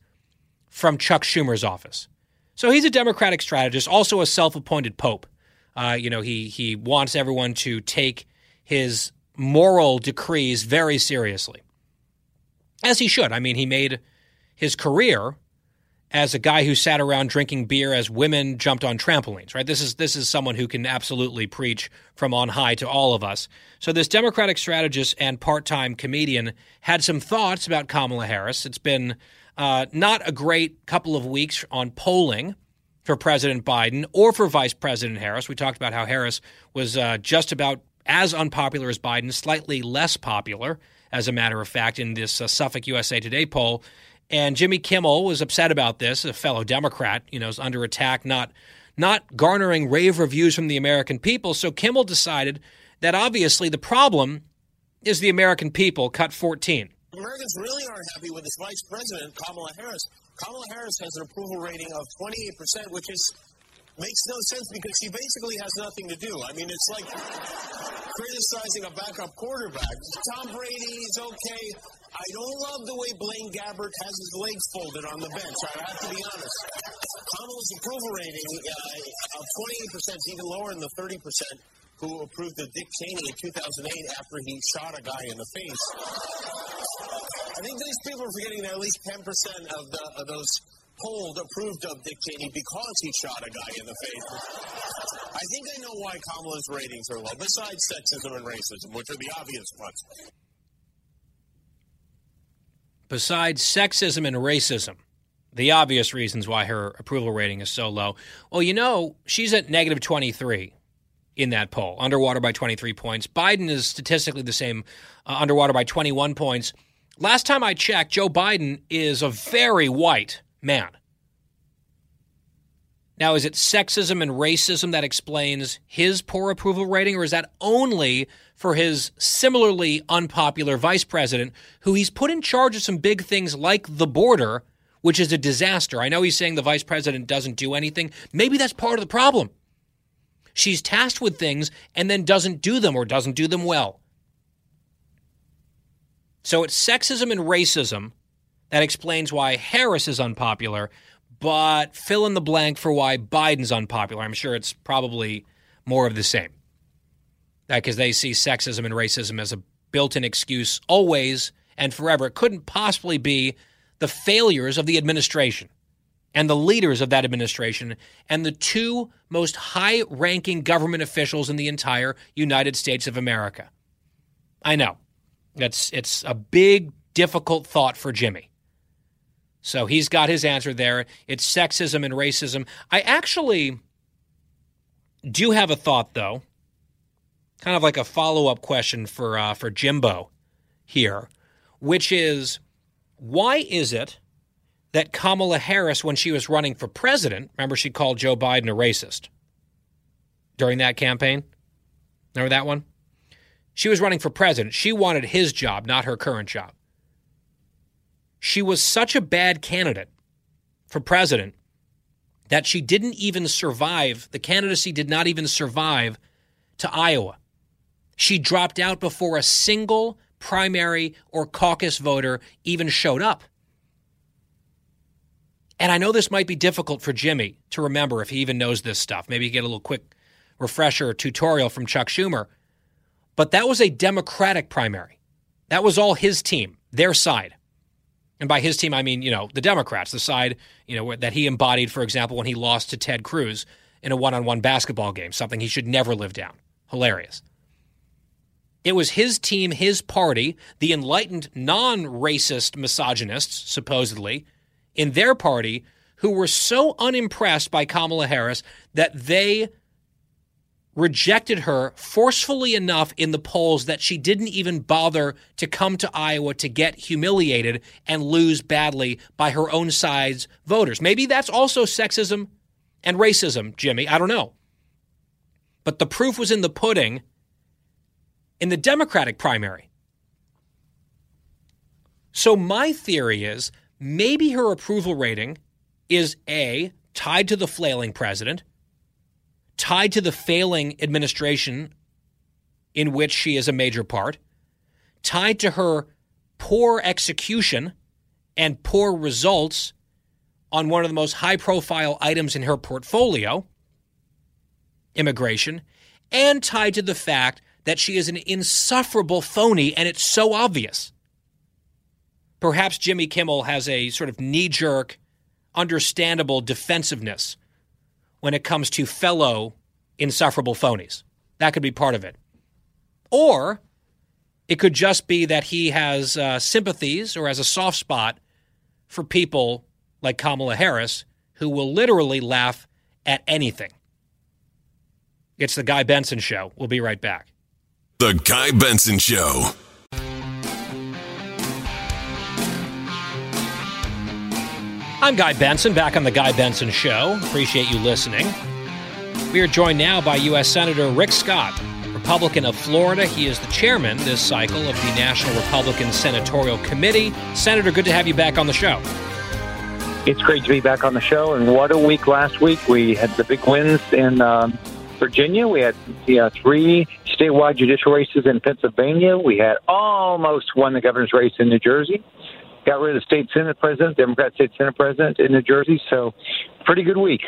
from Chuck Schumer's office. So he's a Democratic strategist, also a self appointed pope. Uh, you know, he, he wants everyone to take his moral decrees very seriously, as he should. I mean, he made his career as a guy who sat around drinking beer as women jumped on trampolines, right? This is this is someone who can absolutely preach from on high to all of us. So this Democratic strategist and part-time comedian had some thoughts about Kamala Harris. It's been uh, not a great couple of weeks on polling for President Biden or for Vice President Harris. We talked about how Harris was uh, just about as unpopular as Biden, slightly less popular, as a matter of fact, in this uh, Suffolk USA Today poll. And Jimmy Kimmel was upset about this, a fellow Democrat, you know, is under attack, not not garnering rave reviews from the American people. So Kimmel decided that obviously the problem is the American people, cut 14. Americans really aren't happy with this vice president, Kamala Harris. Kamala Harris has an approval rating of 28%, which is makes no sense because she basically has nothing to do. I mean, it's like criticizing a backup quarterback. Tom Brady is okay. I don't love the way Blaine Gabbert has his legs folded on the bench. I have to be honest. Kamala's approval rating uh, of 28% is even lower than the 30% who approved of Dick Cheney in 2008 after he shot a guy in the face. I think these people are forgetting that at least 10% of, the, of those polled approved of Dick Cheney because he shot a guy in the face. I think I know why Kamala's ratings are low, besides sexism and racism, which are the obvious ones. Besides sexism and racism, the obvious reasons why her approval rating is so low. Well, you know, she's at negative 23 in that poll, underwater by 23 points. Biden is statistically the same, uh, underwater by 21 points. Last time I checked, Joe Biden is a very white man. Now, is it sexism and racism that explains his poor approval rating, or is that only for his similarly unpopular vice president, who he's put in charge of some big things like the border, which is a disaster? I know he's saying the vice president doesn't do anything. Maybe that's part of the problem. She's tasked with things and then doesn't do them or doesn't do them well. So it's sexism and racism That explains why Harris is unpopular, but fill in the blank for why Biden's unpopular. I'm sure it's probably more of the same. Because they see sexism and racism as a built in excuse always and forever. It couldn't possibly be the failures of the administration and the leaders of that administration and the two most high ranking government officials in the entire United States of America. I know. That's it's a big difficult thought for Jimmy. So he's got his answer there. It's sexism and racism. I actually do have a thought though. Kind of like a follow-up question for uh, for Jimbo here, which is why is it that Kamala Harris, when she was running for president, remember she called Joe Biden a racist during that campaign? Remember that one? She was running for president. She wanted his job, not her current job. She was such a bad candidate for president that she didn't even survive. The candidacy did not even survive to Iowa. She dropped out before a single primary or caucus voter even showed up. And I know this might be difficult for Jimmy to remember if he even knows this stuff. Maybe get a little quick refresher or tutorial from Chuck Schumer. But that was a Democratic primary. That was all his team, their side. And by his team, I mean, you know, the Democrats, the side, you know, that he embodied, for example, when he lost to Ted Cruz in a one on one basketball game, something he should never live down. Hilarious. It was his team, his party, the enlightened, non racist misogynists, supposedly, in their party who were so unimpressed by Kamala Harris that they rejected her forcefully enough in the polls that she didn't even bother to come to Iowa to get humiliated and lose badly by her own side's voters. Maybe that's also sexism and racism, Jimmy. I don't know. But the proof was in the pudding in the Democratic primary. So my theory is maybe her approval rating is A, tied to the flailing president, tied to the failing administration in which she is a major part, tied to her poor execution and poor results on one of the most high profile items in her portfolio, immigration, and tied to the fact that she is an insufferable phony and it's so obvious. Perhaps Jimmy Kimmel has a sort of knee jerk, understandable defensiveness when it comes to fellow insufferable phonies. That could be part of it. Or it could just be that he has uh, sympathies or has a soft spot for people like Kamala Harris who will literally laugh at anything. It's the Guy Benson Show. We'll be right back. The Guy Benson Show. I'm Guy Benson, back on The Guy Benson Show. Appreciate you listening. We are joined now by U.S. Senator Rick Scott, Republican of Florida. He is the chairman this cycle of the National Republican Senatorial Committee. Senator, good to have you back on the show. It's great to be back on the show, and what a week last week. We had the big wins in um, Virginia. We had uh, three statewide judicial races in Pennsylvania. We had almost won the governor's race in New Jersey. Got rid of the state senate president, Democrat state senate president in New Jersey. So, pretty good week.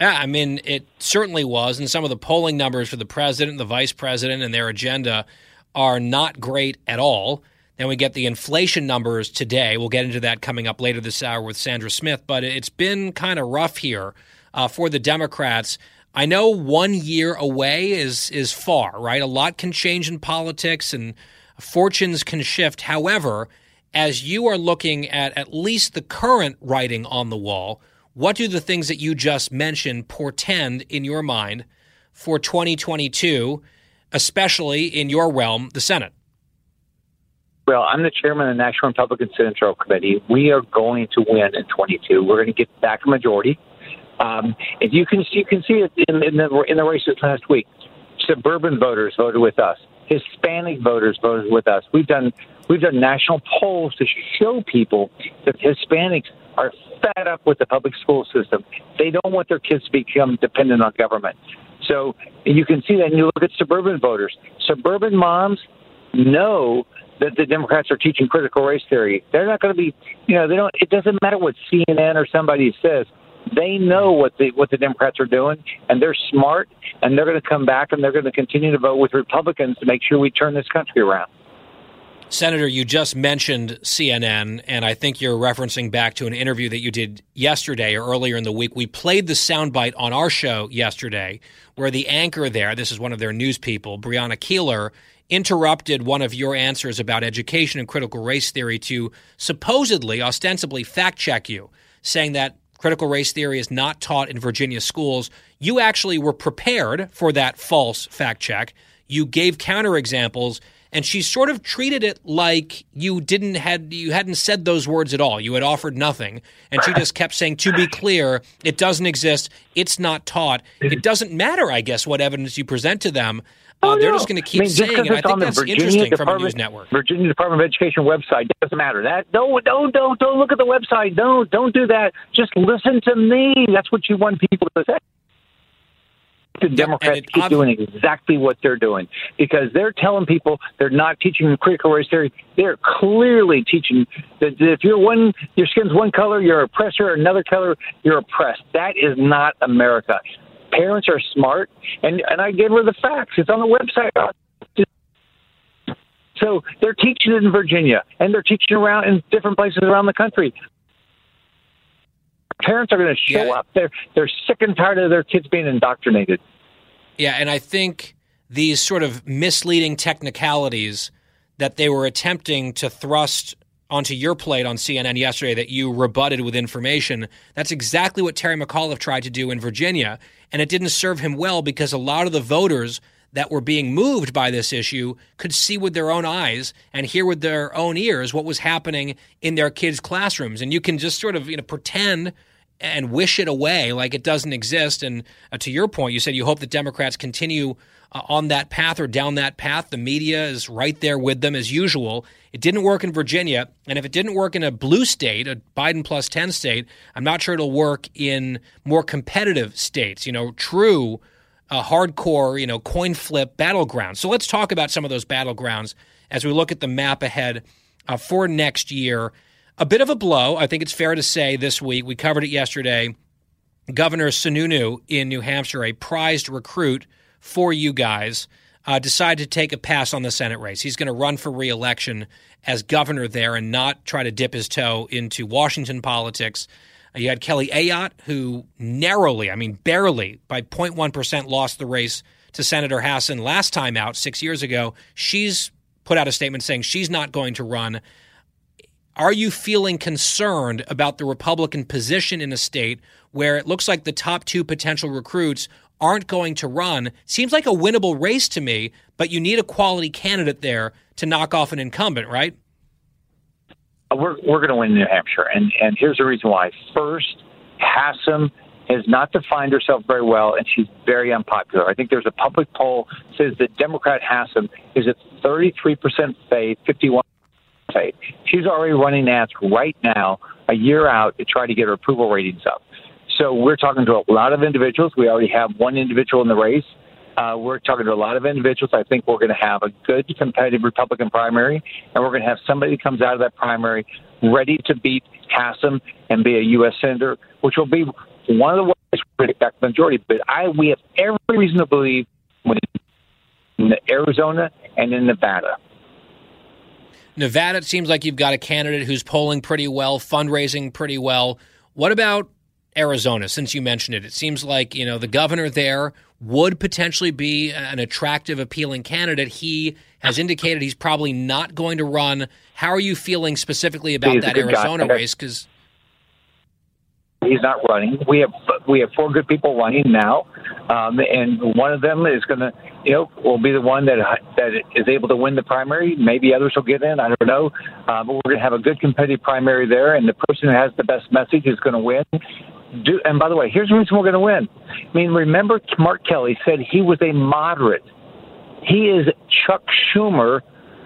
Yeah, I mean, it certainly was. And some of the polling numbers for the president, the vice president, and their agenda are not great at all. Then we get the inflation numbers today. We'll get into that coming up later this hour with Sandra Smith. But it's been kind of rough here uh, for the Democrats. I know one year away is is far, right? A lot can change in politics and fortunes can shift. However, as you are looking at at least the current writing on the wall, what do the things that you just mentioned portend in your mind for 2022, especially in your realm, the Senate? Well, I'm the chairman of the National Republican Senatorial Committee. We are going to win in 22. We're going to get back a majority. Um, if you can, see you can see it in, in the in the races last week. Suburban voters voted with us. Hispanic voters voted with us. We've done we've done national polls to show people that Hispanics are fed up with the public school system. They don't want their kids to become dependent on government. So you can see that, and you look at suburban voters. Suburban moms know that the Democrats are teaching critical race theory. They're not going to be, you know, they don't. It doesn't matter what CNN or somebody says. They know what the what the Democrats are doing, and they're smart, and they're going to come back and they're going to continue to vote with Republicans to make sure we turn this country around. Senator, you just mentioned CNN, and I think you're referencing back to an interview that you did yesterday or earlier in the week. We played the soundbite on our show yesterday where the anchor there, this is one of their news people, Brianna Keilar, interrupted one of your answers about education and critical race theory to supposedly, ostensibly fact check you, saying that critical race theory is not taught in Virginia schools. You actually were prepared for that false fact check. You gave counterexamples and she sort of treated it like you didn't had you hadn't said those words at all. You had offered nothing, and she just kept saying, "To be clear, it doesn't exist. It's not taught. It doesn't matter, I guess, what evidence you present to them. Uh, Oh, they're no. just going to keep I mean, just saying 'cause it. I think that's Virginia interesting from a news network. Virginia Department of Education website doesn't matter. That don't don't don't don't look at the website. Don't don't do that. Just listen to me. That's what you want people to say. The Democrats keep doing exactly what they're doing because they're telling people they're not teaching critical race theory. They're clearly teaching that if you're one, your skin's one color, you're oppressor. Another color, you're oppressed. That is not America. Parents are smart, and and I gave her the facts. It's on the website. So they're teaching it in Virginia, and they're teaching around in different places around the country. Parents are going to show up. They're they're sick and tired of their kids being indoctrinated. Yeah, and I think these sort of misleading technicalities that they were attempting to thrust onto your plate on CNN yesterday that you rebutted with information, that's exactly what Terry McAuliffe tried to do in Virginia. And it didn't serve him well because a lot of the voters that were being moved by this issue could see with their own eyes and hear with their own ears what was happening in their kids' classrooms. And you can just sort of, you know, pretend and wish it away like it doesn't exist. And uh, to your point, you said you hope that Democrats continue uh, on that path or down that path. The media is right there with them as usual. It didn't work in Virginia. And if it didn't work in a blue state, a Biden plus 10 state, I'm not sure it'll work in more competitive states, you know, true. Uh, hardcore, you know, coin flip battlegrounds. So let's talk about some of those battlegrounds as we look at the map ahead uh, for next year a bit of a blow. I think it's fair to say this week. We covered it yesterday. Governor Sununu in New Hampshire, a prized recruit for you guys, uh, decided to take a pass on the Senate race. He's going to run for reelection as governor there and not try to dip his toe into Washington politics. You had Kelly Ayotte, who narrowly, I mean, barely, by 0.1% lost the race to Senator Hassan last time out six years ago. She's put out a statement saying she's not going to run. Are you feeling concerned about the Republican position in a state where it looks like the top two potential recruits aren't going to run? Seems like a winnable race to me, but you need a quality candidate there to knock off an incumbent, right? Uh, We're we're going to win New Hampshire, and and here's the reason why. First, Hassan has not defined herself very well, and she's very unpopular. I think there's a public poll says that Democrat Hassan is at 33 percent faith, 51 faith. She's already running ads right now, a year out, to try to get her approval ratings up. So we're talking to a lot of individuals. We already have one individual in the race. Uh, we're talking to a lot of individuals. I think we're going to have a good competitive Republican primary, and we're going to have somebody who comes out of that primary ready to beat Hassan and be a U.S. senator, which will be one of the ways to get back the majority. But I, we have every reason to believe in Arizona and in Nevada. Nevada, it seems like you've got a candidate who's polling pretty well, fundraising pretty well. What about Arizona, since you mentioned it? It seems like, you know, the governor there would potentially be an attractive, appealing candidate. He has indicated he's probably not going to run. How are you feeling specifically about He's that good guy. Arizona race? Because He's not running. We have we have four good people running now, um, and one of them is going to, you know, will be the one that that is able to win the primary. Maybe others will get in. I don't know, uh, but we're going to have a good competitive primary there, and the person who has the best message is going to win. Do, and by the way, here's the reason we're going to win. I mean, remember Mark Kelly said he was a moderate. He is Chuck Schumer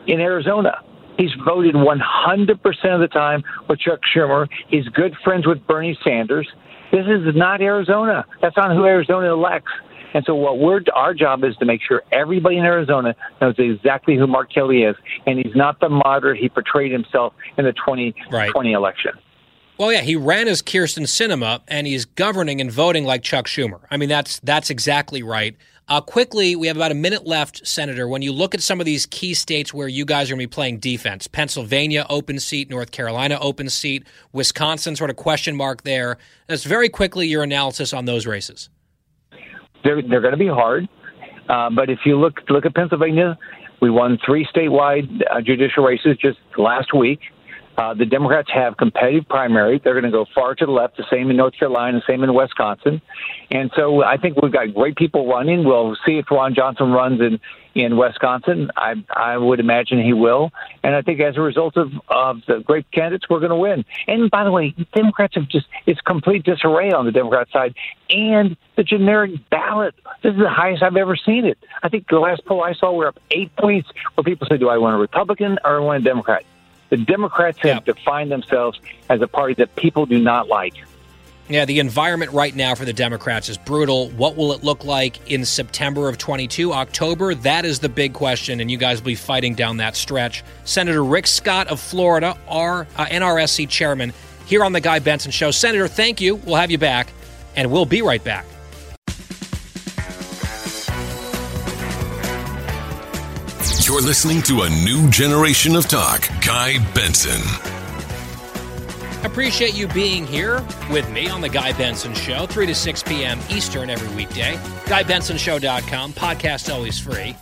in Arizona. He's voted 100% of the time with Chuck Schumer. He's good friends with Bernie Sanders. This is not Arizona. That's not who Arizona elects. And so, what we're our job is to make sure everybody in Arizona knows exactly who Mark Kelly is, and he's not the moderate he portrayed himself in the 2020 election. Well, yeah, he ran as Kyrsten Sinema, and he's governing and voting like Chuck Schumer. I mean, that's that's exactly right. Uh, quickly, we have about a minute left, Senator. When you look at some of these key states where you guys are going to be playing defense, Pennsylvania open seat, North Carolina open seat, Wisconsin sort of question mark there. That's very quickly your analysis on those races. They're they're going to be hard, uh, but if you look look at Pennsylvania, we won three statewide uh, judicial races just last week. Uh, the Democrats have competitive primaries. They're going to go far to the left, the same in North Carolina, the same in Wisconsin. And so I think we've got great people running. We'll see if Ron Johnson runs in, in Wisconsin. I, I would imagine he will. And I think as a result of, of the great candidates, we're going to win. And by the way, Democrats have just, it's complete disarray on the Democrat side. And the generic ballot, this is the highest I've ever seen it. I think the last poll I saw, we're up eight points where people say, do I want a Republican or I want a Democrat? The Democrats have defined themselves as a party that people do not like. Yeah, the environment right now for the Democrats is brutal. What will it look like in September of 22, October? That is the big question, and you guys will be fighting down that stretch. Senator Rick Scott of Florida, our uh, NRSC chairman, here on the Guy Benson Show. Senator, thank you. We'll have you back, and we'll be right back. You're listening to a new generation of talk. Guy Benson. Appreciate you being here with me on the Guy Benson Show, 3 to 6 p.m. Eastern every weekday. GuyBensonShow.com. Podcast always free.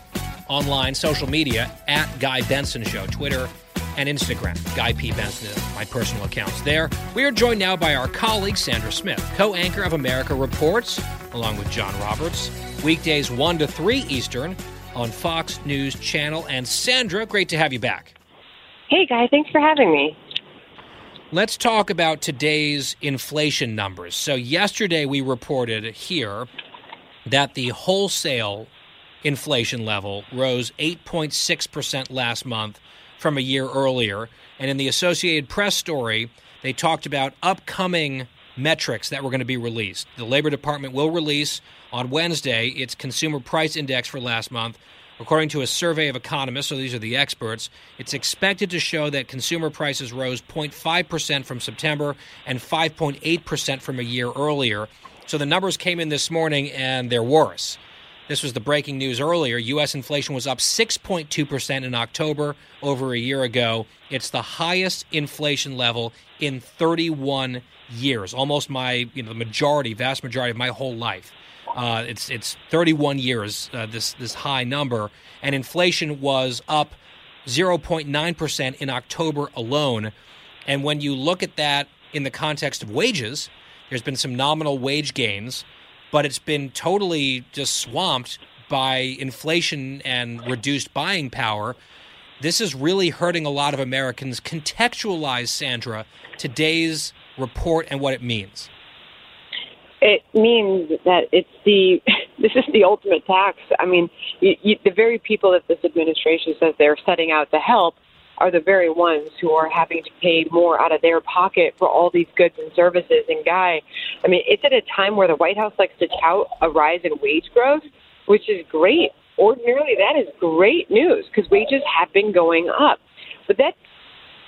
Online, social media at Guy Benson Show, Twitter and Instagram. Guy P. Benson my personal accounts there. We are joined now by our colleague, Sandra Smith, co anchor of America Reports, along with John Roberts. Weekdays 1 to 3 Eastern on Fox News Channel. And Sandra, great to have you back. Hey, Guy, thanks for having me. Let's talk about today's inflation numbers. So, yesterday we reported here that the wholesale inflation level rose 8.6% last month from a year earlier. And in the Associated Press story, they talked about upcoming metrics that were going to be released. The Labor Department will release on Wednesday its consumer price index for last month. According to a survey of economists, so these are the experts, it's expected to show that consumer prices rose 0.5% from September and 5.8% from a year earlier. So the numbers came in this morning and they're worse. This was the breaking news earlier. U.S. inflation was up 6.2% in October over a year ago. It's the highest inflation level in 31 years, almost my, you know, the majority, vast majority of my whole life. Uh, it's it's 31 years uh, this this high number, and inflation was up 0.9 percent in October alone. And when you look at that in the context of wages, there's been some nominal wage gains, but it's been totally just swamped by inflation and reduced buying power. This is really hurting a lot of Americans. Contextualize, Sandra, today's report and what it means it means that it's the this is the ultimate tax. I mean, you, you, the very people that this administration says they're setting out to help are the very ones who are having to pay more out of their pocket for all these goods and services. And Guy, I mean, it's at a time where the White House likes to tout a rise in wage growth, which is great. Ordinarily, that is great news because wages have been going up. But that's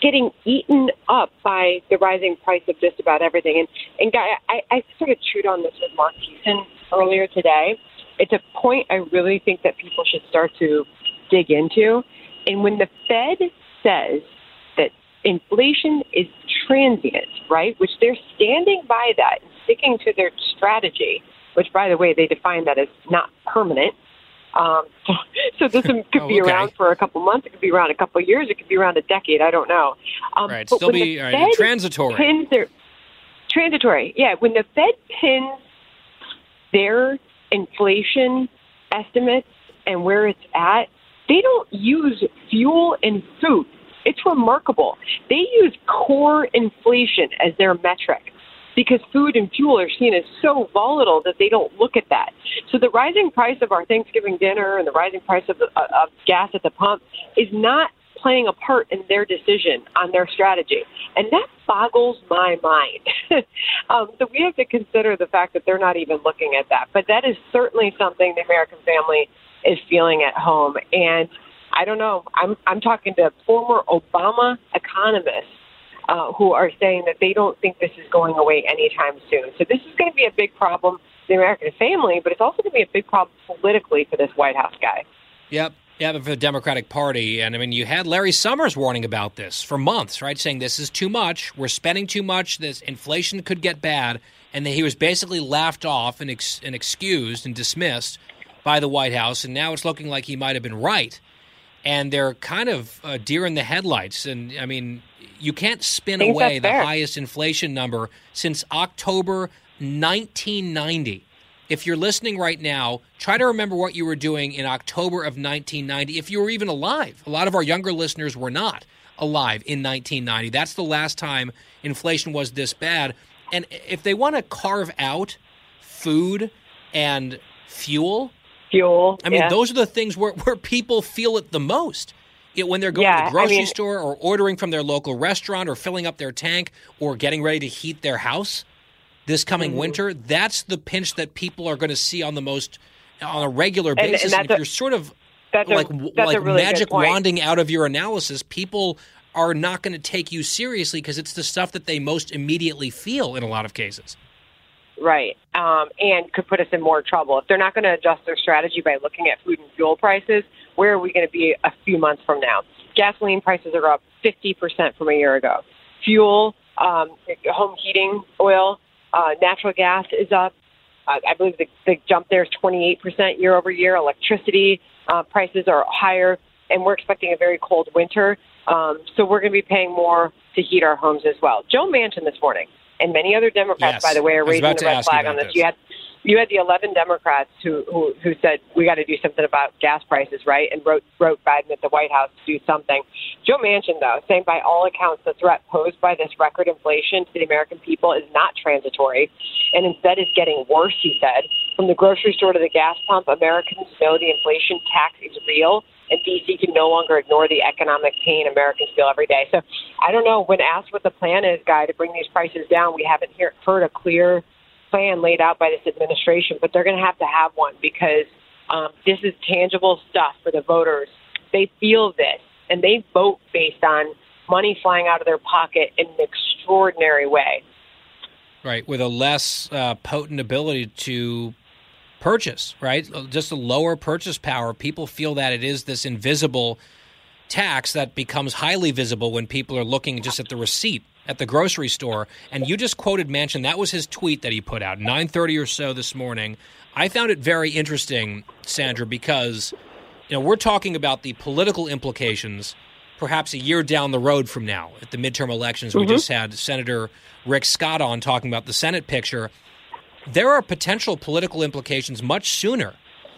getting eaten up by the rising price of just about everything. And and guy, I, I sort of chewed on this with Mark Thiessen earlier today. It's a point I really think that people should start to dig into. And when the Fed says that inflation is transient, right, which they're standing by that and sticking to their strategy, which by the way they define that as not permanent um, so, so this could oh, be okay. around for a couple months. It could be around a couple years. It could be around a decade. I don't know. Um, right. Still be right, transitory. Pins their, transitory. Yeah. When the Fed pins their inflation estimates and where it's at, they don't use fuel and food. It's remarkable. They use core inflation as their metric because food and fuel are seen as so volatile that they don't look at that. So the rising price of our Thanksgiving dinner and the rising price of, uh, of gas at the pump is not playing a part in their decision on their strategy. And that boggles my mind. um, so we have to consider the fact that they're not even looking at that. But that is certainly something the American family is feeling at home. And I don't know. I'm I'm talking to former Obama economists uh, who are saying that they don't think this is going away anytime soon. So this is going to be a big problem for the American family, but it's also going to be a big problem politically for this White House guy. Yep. Yeah, but for the Democratic Party, and I mean, you had Larry Summers warning about this for months, right? Saying this is too much, we're spending too much, this inflation could get bad, and then he was basically laughed off and, ex- and excused and dismissed by the White House, and now it's looking like he might have been right. And they're kind of uh, deer in the headlights, and I mean, you can't spin away the highest inflation number since October 1990. If you're listening right now, try to remember what you were doing in October of 1990, if you were even alive. A lot of our younger listeners were not alive in 1990. That's the last time inflation was this bad. And if they want to carve out food and fuel, fuel, I mean, yeah. those are the things where, where people feel it the most. It, when they're going Yeah, to the grocery mean- store or ordering from their local restaurant or filling up their tank or getting ready to heat their house this coming Mhm. winter, that's the pinch that people are going to see on the most on a regular And- and basis. if a- you're sort of that's like a like really magic wanding out of your analysis, people are not going to take you seriously because it's the stuff that they most immediately feel in a lot of cases. Right. Um, and could put us in more trouble. If they're not going to adjust their strategy by looking at food and fuel prices, where are we going to be a few months from now? Gasoline prices are up 50% from a year ago. Fuel, um, home heating oil, uh, natural gas is up. Uh, I believe the, the jump there is 28% year over year. Electricity uh, prices are higher, and we're expecting a very cold winter. Um, so we're going to be paying more to heat our homes as well. Joe Manchin this morning, and many other Democrats, Yes. by the way, are raising the red flag on this. this. You had you had the 11 Democrats who who, who said we got to do something about gas prices, right? And wrote wrote Biden at the White House to do something. Joe Manchin, though, saying by all accounts the threat posed by this record inflation to the American people is not transitory, and instead is getting worse. He said, from the grocery store to the gas pump, Americans know the inflation tax is real. And DC can no longer ignore the economic pain Americans feel every day. So I don't know. When asked what the plan is, Guy, to bring these prices down, we haven't hear, heard a clear plan laid out by this administration, but they're going to have to have one because um, this is tangible stuff for the voters. They feel this and they vote based on money flying out of their pocket in an extraordinary way. Right, with a less uh, potent ability to purchase, right? Just a lower purchase power. People feel that it is this invisible tax that becomes highly visible when people are looking just at the receipt at the grocery store. And you just quoted Manchin. That was his tweet that he put out 9:30 or so this morning. I found it very interesting, Sandra, because you know we're talking about the political implications perhaps a year down the road from now at the midterm elections. We Mhm. just had Senator Rick Scott on talking about the Senate picture. There are potential political implications much sooner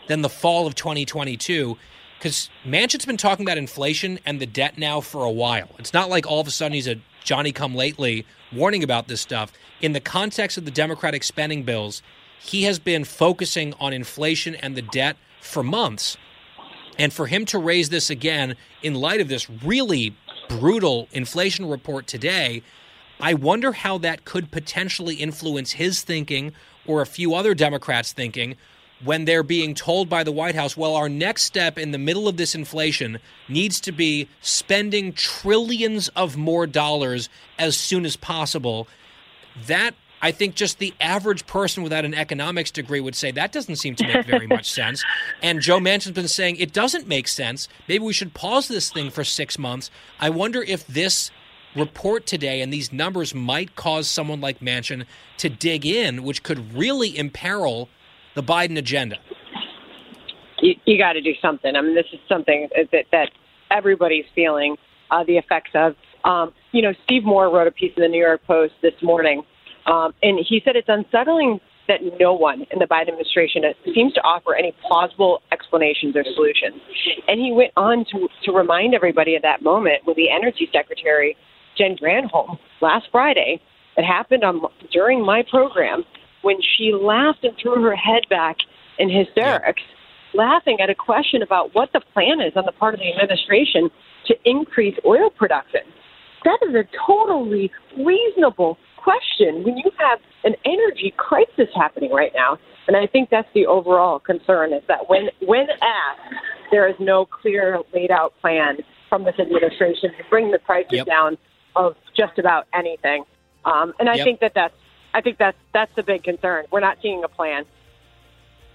than the fall of 2022 because Manchin's been talking about inflation and the debt now for a while. It's not like all of a sudden he's a Johnny come lately warning about this stuff. In the context of the Democratic spending bills, he has been focusing on inflation and the debt for months. And for him to raise this again in light of this really brutal inflation report today, I wonder how that could potentially influence his thinking or a few other Democrats' thinking when they're being told by the White House, well, our next step in the middle of this inflation needs to be spending trillions of more dollars as soon as possible. That I think just the average person without an economics degree would say that doesn't seem to make very much sense. And Joe Manchin's been saying it doesn't make sense. Maybe we should pause this thing for six months. I wonder if this report today and these numbers might cause someone like Manchin to dig in, which could really imperil the Biden agenda. you, you got to do something. I mean, this is something that, that everybody's feeling uh, the effects of. Um, you know, Steve Moore wrote a piece in the New York Post this morning, um, and he said it's unsettling that no one in the Biden administration seems to offer any plausible explanations or solutions. And he went on to, to remind everybody at that moment when the Energy Secretary, Jen Granholm, last Friday, it happened on, during my program when she laughed and threw her head back in hysterics, laughing at a question about what the plan is on the part of the administration to increase oil production. that is a totally reasonable question when you have an energy crisis happening right now. And I think that's the overall concern is that when, when asked, there is no clear laid out plan from this administration to bring the prices Yep. down of just about anything. Um, and I Yep. think that that's, I think that's, that's the big concern. We're not seeing a plan.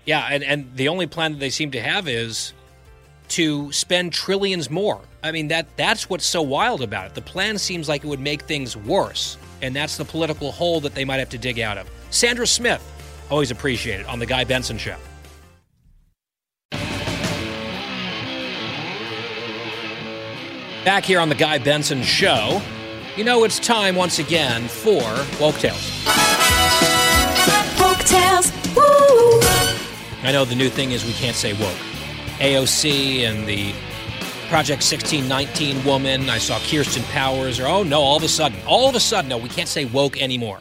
Yeah, and, and the only plan that they seem to have is to spend trillions more. I mean that that's what's so wild about it. The plan seems like it would make things worse, and that's the political hole that they might have to dig out of. Sandra Smith, always appreciated on the Guy Benson show. Back here on the Guy Benson show, you know it's time once again for Woke Tales. Folktales, woo! I know the new thing is we can't say woke. AOC and the Project 1619 woman. I saw Kirsten Powers. Or, oh, no, all of a sudden, all of a sudden, no, we can't say woke anymore.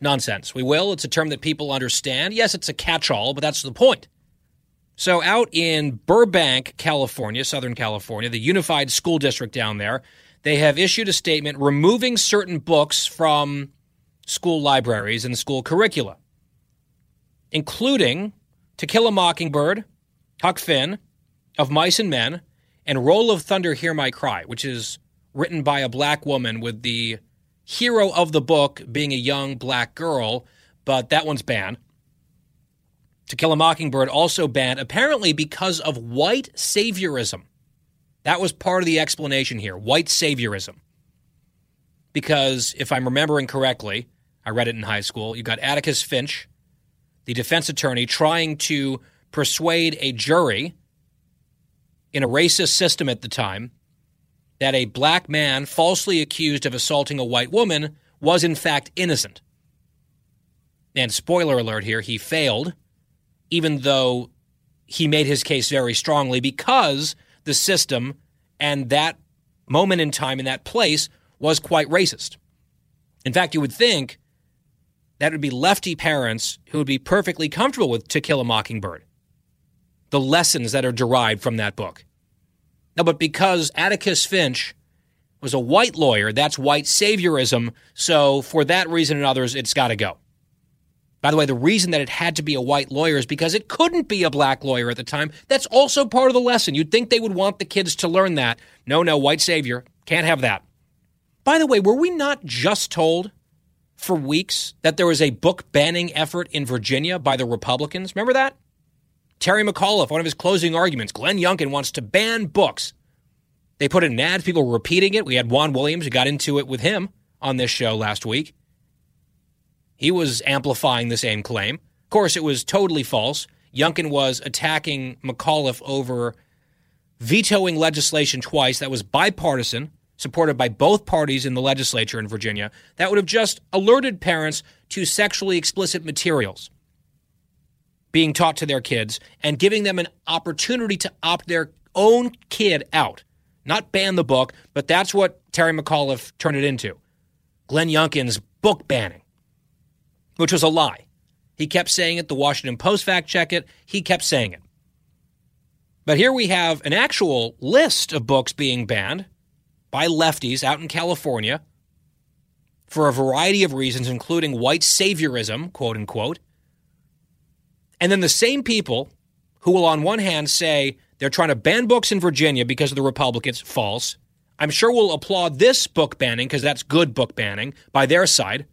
Nonsense. We will. It's a term that people understand. Yes, it's a catch all, but that's the point. So, out in Burbank, California, Southern California, the Unified School District down there, they have issued a statement removing certain books from school libraries and school curricula, including To Kill a Mockingbird, Huck Finn, Of Mice and Men, and Roll of Thunder, Hear My Cry, which is written by a black woman with the hero of the book being a young black girl, but that one's banned. To Kill a Mockingbird also banned, apparently because of white saviorism. That was part of the explanation here white saviorism. Because if I'm remembering correctly, I read it in high school, you got Atticus Finch, the defense attorney, trying to persuade a jury in a racist system at the time that a black man falsely accused of assaulting a white woman was in fact innocent. And spoiler alert here, he failed, even though he made his case very strongly because the system and that moment in time in that place was quite racist. In fact, you would think that would be lefty parents who would be perfectly comfortable with To Kill a Mockingbird, the lessons that are derived from that book. Now, but because Atticus Finch was a white lawyer, that's white saviorism. So for that reason and others, it's got to go. By the way, the reason that it had to be a white lawyer is because it couldn't be a black lawyer at the time. That's also part of the lesson. You'd think they would want the kids to learn that. No, no, white savior. Can't have that. By the way, were we not just told for weeks that there was a book banning effort in Virginia by the Republicans? Remember that? Terry McAuliffe, one of his closing arguments, Glenn Youngkin wants to ban books. They put it in ads, people were repeating it. We had Juan Williams who got into it with him on this show last week. He was amplifying the same claim. Of course, it was totally false. Youngkin was attacking McAuliffe over vetoing legislation twice that was bipartisan, supported by both parties in the legislature in Virginia, that would have just alerted parents to sexually explicit materials being taught to their kids and giving them an opportunity to opt their own kid out. Not ban the book, but that's what Terry McAuliffe turned it into. Glenn Youngkin's book banning, which was a lie. He kept saying it. The Washington Post fact check it. He kept saying it. But here we have an actual list of books being banned by lefties out in California for a variety of reasons, including white saviorism, quote unquote. And then the same people who will, on one hand, say they're trying to ban books in Virginia because of the Republicans, false. I'm sure we'll applaud this book banning because that's good book banning by their side.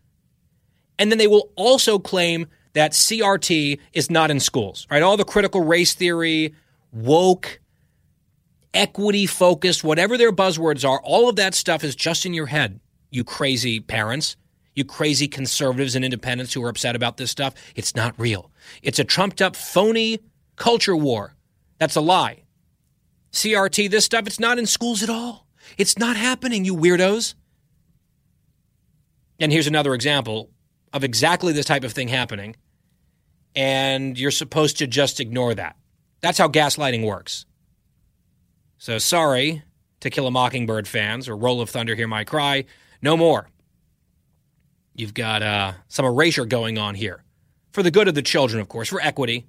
And then they will also claim that CRT is not in schools, right? All the critical race theory, woke, equity focused, whatever their buzzwords are, all of that stuff is just in your head, you crazy parents, you crazy conservatives and independents who are upset about this stuff. It's not real. It's a trumped up, phony culture war. That's a lie. CRT, this stuff, it's not in schools at all. It's not happening, you weirdos. And here's another example of exactly this type of thing happening. And you're supposed to just ignore that. That's how gaslighting works. So sorry to Kill a Mockingbird fans or Roll of Thunder, Hear My Cry. No more. You've got uh, some erasure going on here. For the good of the children, of course, for equity.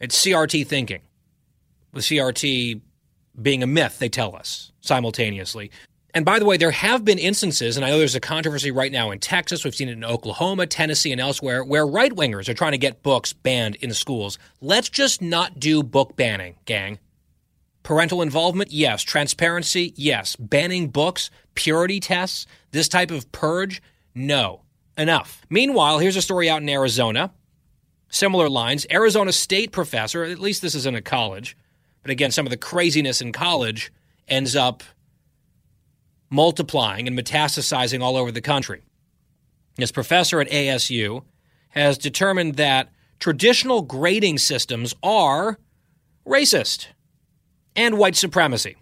It's CRT thinking. With CRT being a myth, they tell us simultaneously. And by the way, there have been instances, and I know there's a controversy right now in Texas, we've seen it in Oklahoma, Tennessee, and elsewhere, where right wingers are trying to get books banned in schools. Let's just not do book banning, gang. Parental involvement, yes. Transparency, yes. Banning books, purity tests, this type of purge, no. Enough. Meanwhile, here's a story out in Arizona. Similar lines. Arizona State professor, at least this is in a college, but again, some of the craziness in college ends up multiplying and metastasizing all over the country. This professor at ASU has determined that traditional grading systems are racist and white supremacy.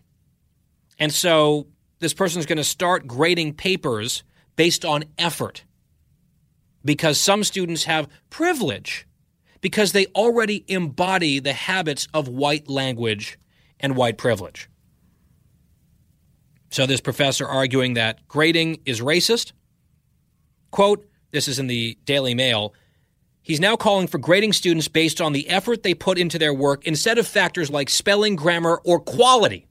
And so this person is going to start grading papers based on effort because some students have privilege because they already embody the habits of white language and white privilege. So, this professor arguing that grading is racist. Quote, this is in the Daily Mail. He's now calling for grading students based on the effort they put into their work instead of factors like spelling, grammar, or quality.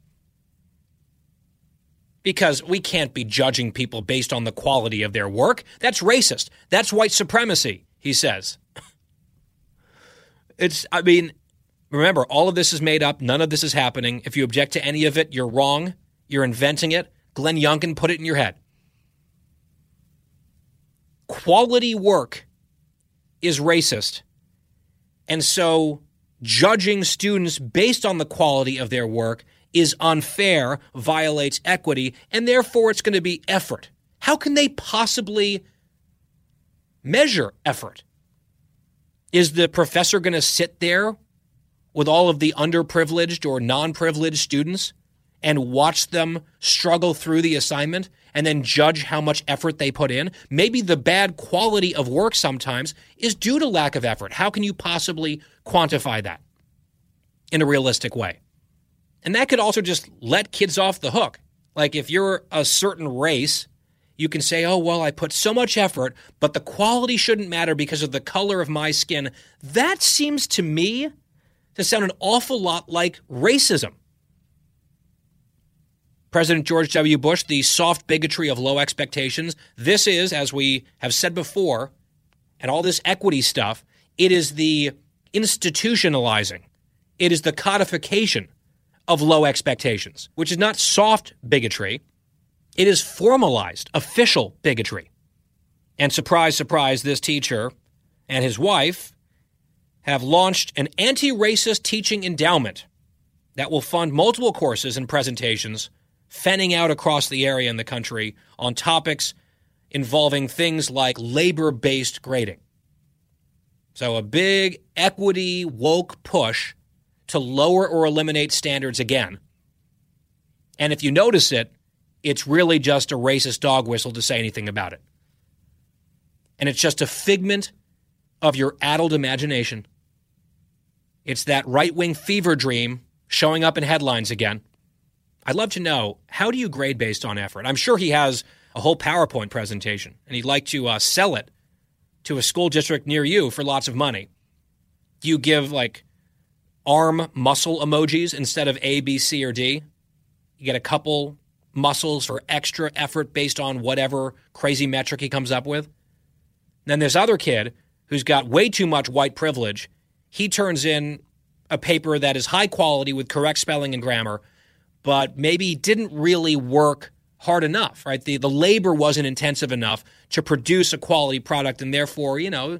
Because we can't be judging people based on the quality of their work. That's racist. That's white supremacy, he says. It's, I mean, remember, all of this is made up. None of this is happening. If you object to any of it, you're wrong. You're inventing it. Glenn Youngkin put it in your head. Quality work is racist. And so judging students based on the quality of their work is unfair, violates equity, and therefore it's going to be effort. How can they possibly measure effort? Is the professor going to sit there with all of the underprivileged or non privileged students and watch them struggle through the assignment and then judge how much effort they put in? Maybe the bad quality of work sometimes is due to lack of effort. How can you possibly quantify that in a realistic way? And that could also just let kids off the hook. Like if you're a certain race, you can say, oh, well, I put so much effort, but the quality shouldn't matter because of the color of my skin. That seems to me to sound an awful lot like racism. President George W. Bush, the soft bigotry of low expectations. This is, as we have said before, and all this equity stuff, it is the institutionalizing, it is the codification of low expectations, which is not soft bigotry, it is formalized, official bigotry. And surprise, surprise, this teacher and his wife have launched an anti racist teaching endowment that will fund multiple courses and presentations fanning out across the area in the country on topics involving things like labor based grading. So, a big equity woke push to lower or eliminate standards again. And if you notice it, it's really just a racist dog whistle to say anything about it. And it's just a figment of your addled imagination. It's that right wing fever dream showing up in headlines again. I'd love to know how do you grade based on effort? I'm sure he has a whole PowerPoint presentation and he'd like to uh, sell it to a school district near you for lots of money. Do you give like arm muscle emojis instead of A, B, C, or D? You get a couple muscles for extra effort based on whatever crazy metric he comes up with. Then this other kid who's got way too much white privilege, he turns in a paper that is high quality with correct spelling and grammar, but maybe didn't really work hard enough, right? The the labor wasn't intensive enough to produce a quality product and therefore, you know,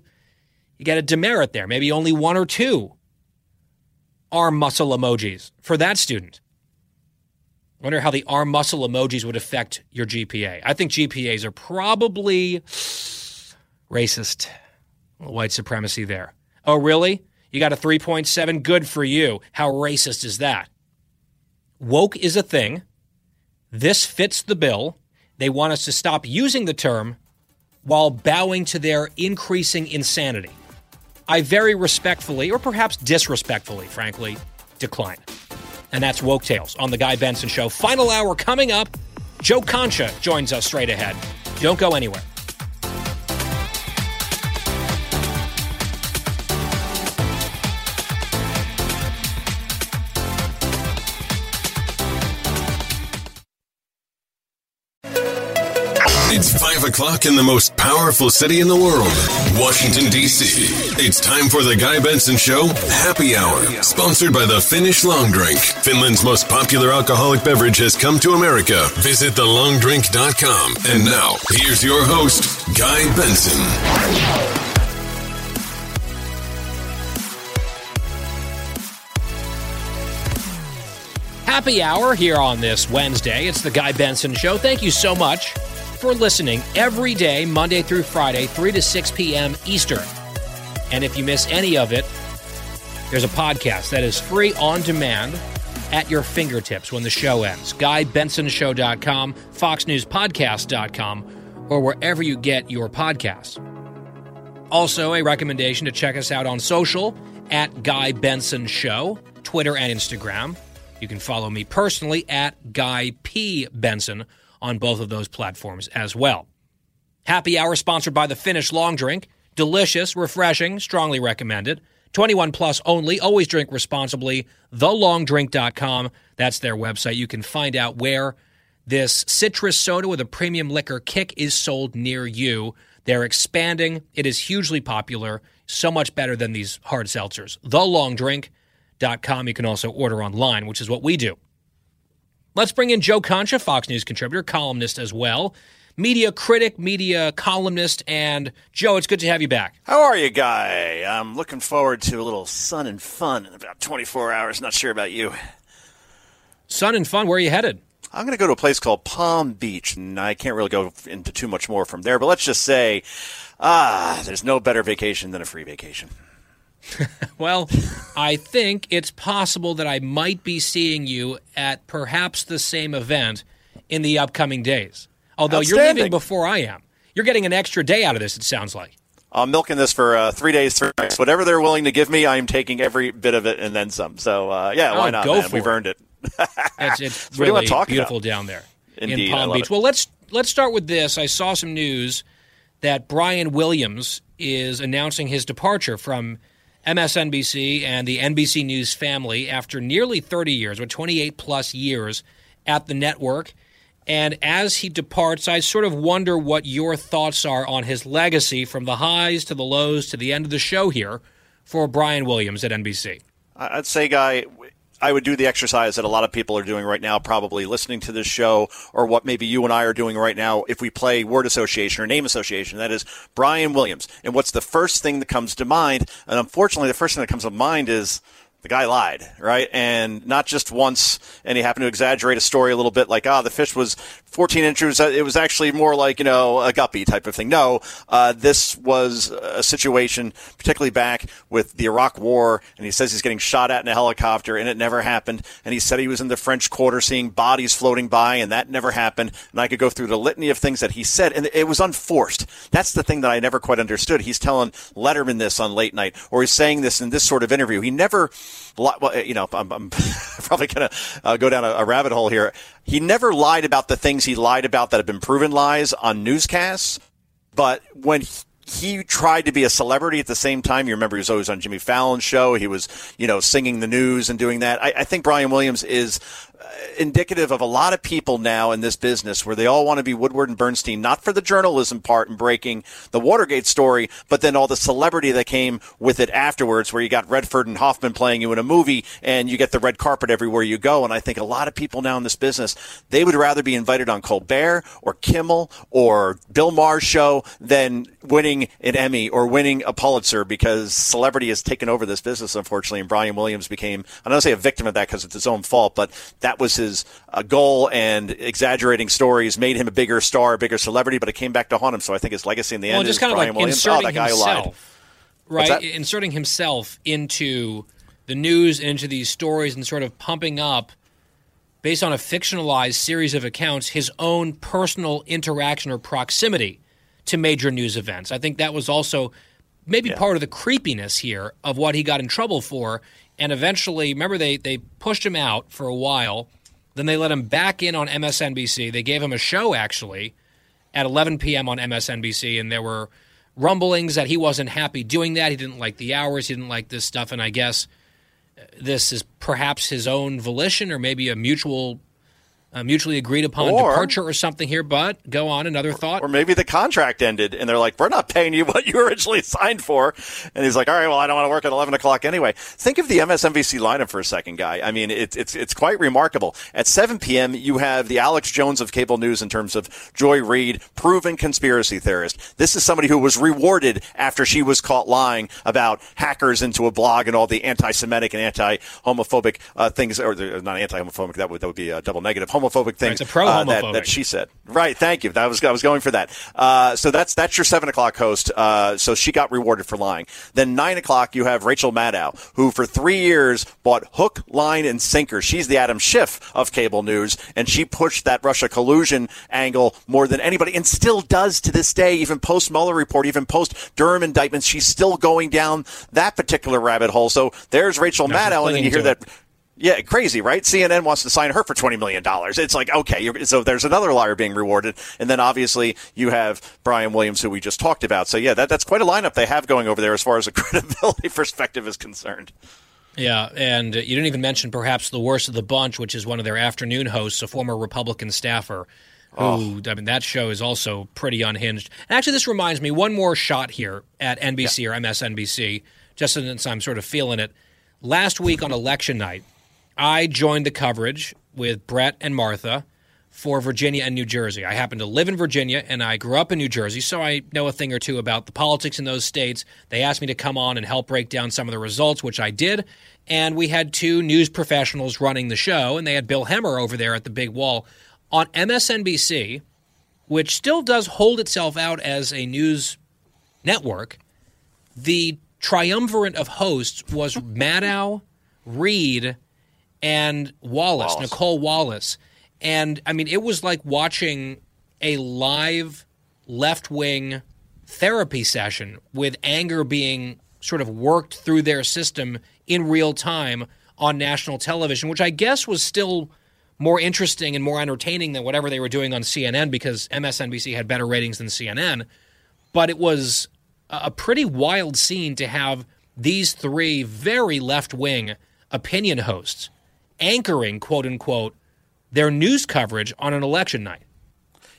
you get a demerit there. Maybe only one or two arm muscle emojis for that student. Wonder how the arm muscle emojis would affect your GPA. I think GPAs are probably racist. White supremacy there. Oh, really? You got a 3.7? Good for you. How racist is that? Woke is a thing. This fits the bill. They want us to stop using the term while bowing to their increasing insanity. I very respectfully, or perhaps disrespectfully, frankly, decline. And that's Woke Tales on The Guy Benson Show. Final hour coming up. Joe Concha joins us straight ahead. Don't go anywhere. O'clock in the most powerful city in the world, Washington, D.C. It's time for the Guy Benson Show Happy Hour, sponsored by the Finnish Long Drink. Finland's most popular alcoholic beverage has come to America. Visit thelongdrink.com. And now, here's your host, Guy Benson. Happy hour here on this Wednesday. It's the Guy Benson Show. Thank you so much for listening every day, Monday through Friday, 3 to 6 p.m. Eastern. And if you miss any of it, there's a podcast that is free on demand at your fingertips when the show ends. GuyBensonShow.com, FoxNewsPodcast.com, or wherever you get your podcasts. Also, a recommendation to check us out on social at Guy Benson Show, Twitter and Instagram. You can follow me personally at Guy P. Benson on both of those platforms as well. Happy hour sponsored by the Finnish Long Drink. Delicious, refreshing, strongly recommended. 21 plus only. Always drink responsibly. TheLongDrink.com. That's their website. You can find out where this citrus soda with a premium liquor kick is sold near you. They're expanding. It is hugely popular, so much better than these hard seltzers. TheLongDrink.com com. You can also order online, which is what we do. Let's bring in Joe Concha, Fox News contributor, columnist as well, media critic, media columnist. And Joe, it's good to have you back. How are you, Guy? I'm looking forward to a little sun and fun in about 24 hours. Not sure about you. Sun and fun, where are you headed? I'm going to go to a place called Palm Beach, and I can't really go into too much more from there, but let's just say, ah, there's no better vacation than a free vacation. well, I think it's possible that I might be seeing you at perhaps the same event in the upcoming days. Although you're leaving before I am. You're getting an extra day out of this, it sounds like. I'm milking this for uh, three days, three nights. Whatever they're willing to give me, I'm taking every bit of it and then some. So, uh, yeah, why oh, not, go man? We've it. earned it. it's it's what do you really beautiful about? down there Indeed, in Palm Beach. it. Well, let's let's start with this. I saw some news that Brian Williams is announcing his departure from MSNBC and the NBC News family after nearly 30 years, or 28 plus years at the network. And as he departs, I sort of wonder what your thoughts are on his legacy from the highs to the lows to the end of the show here for Brian Williams at NBC. I'd say, Guy, I would do the exercise that a lot of people are doing right now, probably listening to this show, or what maybe you and I are doing right now if we play word association or name association. That is Brian Williams. And what's the first thing that comes to mind? And unfortunately, the first thing that comes to mind is the guy lied, right? And not just once, and he happened to exaggerate a story a little bit, like, ah, the fish was 14 inches. uh, It was actually more like, you know, a guppy type of thing. No, uh, this was a situation, particularly back with the Iraq War, and he says he's getting shot at in a helicopter, and it never happened. And he said he was in the French Quarter seeing bodies floating by, and that never happened. And I could go through the litany of things that he said, and it was unforced. That's the thing that I never quite understood. He's telling Letterman this on late night, or he's saying this in this sort of interview. He never, well, you know, I'm, I'm probably going to uh, go down a, a rabbit hole here. He never lied about the things he lied about that have been proven lies on newscasts. But when he- tried to be a celebrity at the same time, you remember he was always on Jimmy Fallon's show. He was, you know, singing the news and doing that. I, I think Brian Williams is indicative of a lot of people now in this business where they all want to be Woodward and Bernstein, not for the journalism part and breaking the Watergate story, but then all the celebrity that came with it afterwards, where you got Redford and Hoffman playing you in a movie and you get the red carpet everywhere you go. And I think a lot of people now in this business, they would rather be invited on Colbert or Kimmel or Bill Maher's show than winning an Emmy or winning a Pulitzer because celebrity has taken over this business, unfortunately. And Brian Williams became, I don't say a victim of that because it's his own fault, but that was his uh, goal and exaggerating stories made him a bigger star, a bigger celebrity, but it came back to haunt him. So I think his legacy in the Well, end just is kind of Brian like Williams. Oh, inserting that guy himself, What's right? Inserting himself into the news and into these stories and sort of pumping up, based on a fictionalized series of accounts, his own personal interaction or proximity to major news events. I think that was also maybe part of the creepiness here of what he got in trouble for. And eventually, remember, they, they pushed him out for a while. Then they let him back in on MSNBC. They gave him a show, actually, at 11 p.m. on MSNBC, and there were rumblings that he wasn't happy doing that. He didn't like the hours, he didn't like this stuff, and I guess uh, this is perhaps his own volition or maybe a mutual a mutually agreed upon Or- departure or something here. But go on, another thought. Or maybe the contract ended and they're like, we're not paying you what you originally signed for. And he's like, all right, well, I don't want to work at 11 o'clock anyway. Think of the MSNBC lineup for a second, guy. I mean, it's, it's, it's quite remarkable. At 7 p.m., you have the Alex Jones of cable news in terms of Joy Reid, proven conspiracy theorist. This is somebody who was rewarded after she was caught lying about hackers into a blog and all the anti-Semitic and anti-homophobic uh, things, or uh, not anti-homophobic, that would, that would be a double negative, homophobic things it's uh, that, that she said. Right, thank you. That was I was going for that. Uh, so that's that's your seven o'clock host. Uh, so she got rewarded for lying. Then nine o'clock, you have Rachel Maddow, who for three years bought hook, line, and sinker. She's the Adam Schiff of cable news, and she pushed that Russia collusion angle more than anybody, and still does to this day. Even post Mueller report, even post Durham indictments, she's still going down that particular rabbit hole. So there's Rachel Maddow, and then you hear that. Yeah, crazy, right? CNN wants to sign her for twenty million dollars. It's like okay, you're, so there's another liar being rewarded, and then obviously you have Brian Williams, who we just talked about. So yeah, that, that's quite a lineup they have going over there as far as a credibility perspective is concerned. Yeah, and you didn't even mention perhaps the worst of the bunch, which is one of their afternoon hosts, a former Republican staffer. Who Oh. I mean, that show is also pretty unhinged. And actually, this reminds me one more shot here at NBC or MSNBC, just since I'm sort of feeling it. Last week on election night, I joined the coverage with Bret and Martha for Virginia and New Jersey. I happen to live in Virginia and I grew up in New Jersey, so I know a thing or two about the politics in those states. They asked me to come on and help break down some of the results, which I did. And we had two news professionals running the show, and they had Bill Hemmer over there at the big wall. On MSNBC, which still does hold itself out as a news network, the triumvirate of hosts was Maddow, Reid, and Wallace, Wallace. Nicolle Wallace. And I mean, it was like watching a live left wing therapy session with anger being sort of worked through their system in real time on national television, which I guess was still more interesting and more entertaining than whatever they were doing on CNN because MSNBC had better ratings than CNN. But it was a a pretty wild scene to have these three very left wing opinion hosts anchoring, quote unquote, their news coverage on an election night.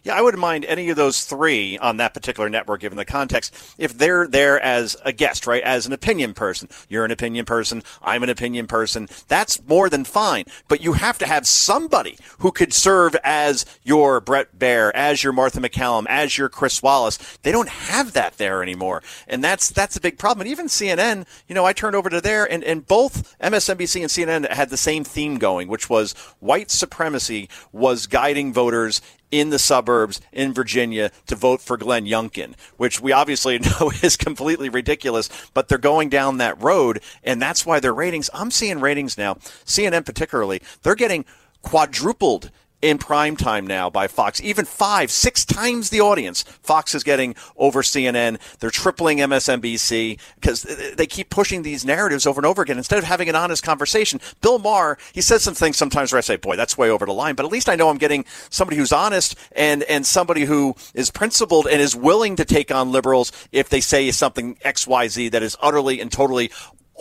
Yeah, I wouldn't mind any of those three on that particular network, given the context, if they're there as a guest, right? As an opinion person. You're an opinion person. I'm an opinion person. That's more than fine. But you have to have somebody who could serve as your Bret Baier, as your Martha MacCallum, as your Chris Wallace. They don't have that there anymore. And that's, that's a big problem. And even CNN, you know, I turned over to there and, and both MSNBC and CNN had the same theme going, which was white supremacy was guiding voters in the suburbs in Virginia to vote for Glenn Youngkin, which we obviously know is completely ridiculous, but they're going down that road, and that's why their ratings, I'm seeing ratings now, CNN particularly, they're getting quadrupled in prime time now by Fox, even five, six times the audience. Fox is getting over CNN. They're tripling MSNBC because they keep pushing these narratives over and over again instead of having an honest conversation. Bill Maher, he says some things sometimes where I say, boy, that's way over the line, but at least I know I'm getting somebody who's honest and, and somebody who is principled and is willing to take on liberals if they say something XYZ that is utterly and totally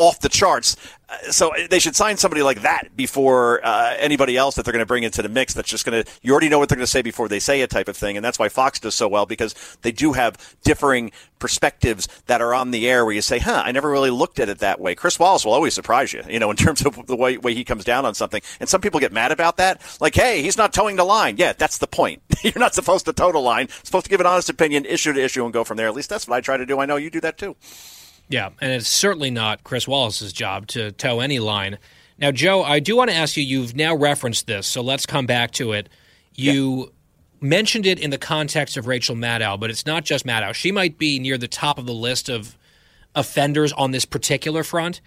off the charts. Uh, So they should sign somebody like that before uh, anybody else that they're going to bring into the mix. That's just going to you already know what they're going to say before they say it, type of thing. And that's why Fox does so well because they do have differing perspectives that are on the air where you say, "Huh, I never really looked at it that way." Chris Wallace will always surprise you, you know, in terms of the way, way he comes down on something. And some people get mad about that, like, "Hey, he's not towing the line." Yeah, that's the point. You're not supposed to toe the line. You're supposed to give an honest opinion, issue to issue, and go from there. At least that's what I try to do. I know you do that too. Yeah, and it's certainly not Chris Wallace's job to toe any line. Now, Joe, I do want to ask you. You've now referenced this, so let's come back to it. You mentioned it in the context of Rachel Maddow, but it's not just Maddow. She might be near the top of the list of offenders on this particular front.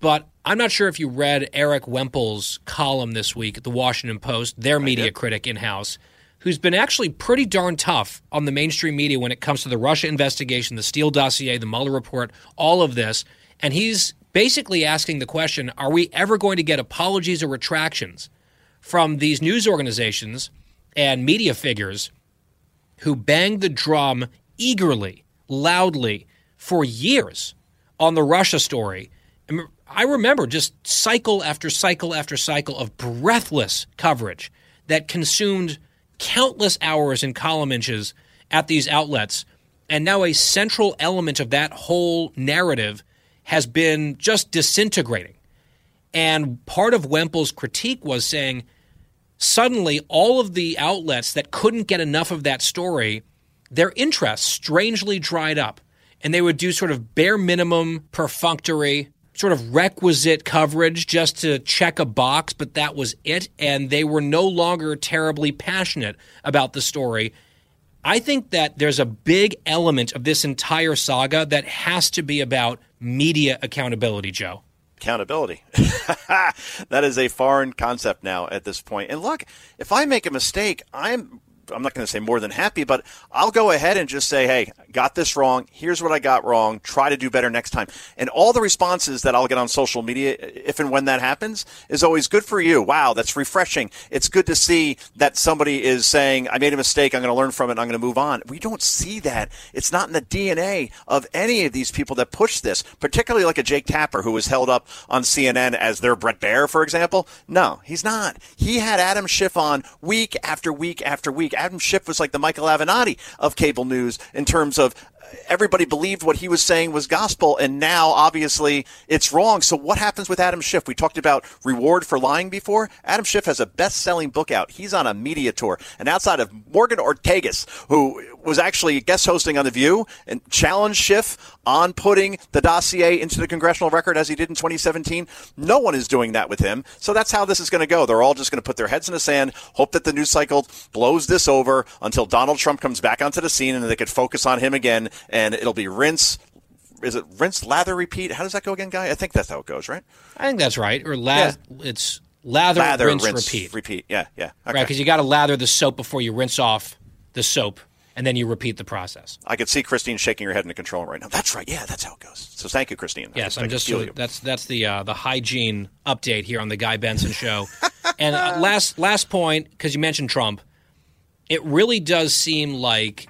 But I'm not sure if you read Erik Wemple's column this week at the Washington Post, their media critic in house, who's been actually pretty darn tough on the mainstream media when it comes to the Russia investigation, the Steele dossier, the Mueller report, all of this. And he's basically asking the question are we ever going to get apologies or retractions from these news organizations and media figures who banged the drum eagerly, loudly for years on the Russia story? I remember just cycle after cycle after cycle of breathless coverage that consumed countless hours and column inches at these outlets. And now a central element of that whole narrative has been just disintegrating. And part of Wemple's critique was saying suddenly all of the outlets that couldn't get enough of that story, their interest strangely dried up. And they would do sort of bare minimum, perfunctory, sort of requisite coverage just to check a box, but that was it. And they were no longer terribly passionate about the story. I think that there's a big element of this entire saga that has to be about media accountability, Joe. Accountability. that is a foreign concept now at this point. And look, if I make a mistake, I'm I'm not going to say more than happy, but I'll go ahead and just say, hey, got this wrong. Here's what I got wrong. Try to do better next time. And all the responses that I'll get on social media, if and when that happens, is always good for you. Wow, that's refreshing. It's good to see that somebody is saying, I made a mistake. I'm going to learn from it. I'm going to move on. We don't see that. It's not in the DNA of any of these people that push this, particularly like a Jake Tapper who was held up on CNN as their Bret Baier, for example. No, he's not. He had Adam Schiff on week after week after week. Adam Schiff was like the Michael Avenatti of cable news in terms of uh, everybody believed what he was saying was gospel, and now obviously it's wrong. So what happens with Adam Schiff? We talked about reward for lying before. Adam Schiff has a best-selling book out. He's on a media tour, and outside of Morgan Ortagus, who was actually guest hosting on The View and challenged Schiff on putting the dossier into the congressional record as he did in 2017. No one is doing that with him. So that's how this is going to go. They're all just going to put their heads in the sand, hope that the news cycle blows this over until Donald Trump comes back onto the scene and they could focus on him again. And it'll be rinse. Is it rinse, lather, repeat? How does that go again, guy? I think that's how it goes, right? I think that's right. Or la- it's lather, Lather, rinse, rinse, repeat. Repeat. Yeah, yeah. Right, because you got to lather the soap before you rinse off the soap, and then you repeat the process. I could see Christine shaking her head in the control room right now. That's right. Yeah, that's how it goes. So thank you, Christine. Yes, I'm just that's that's the uh, the hygiene update here on the Guy Benson show. and uh, last last point because you mentioned Trump, it really does seem like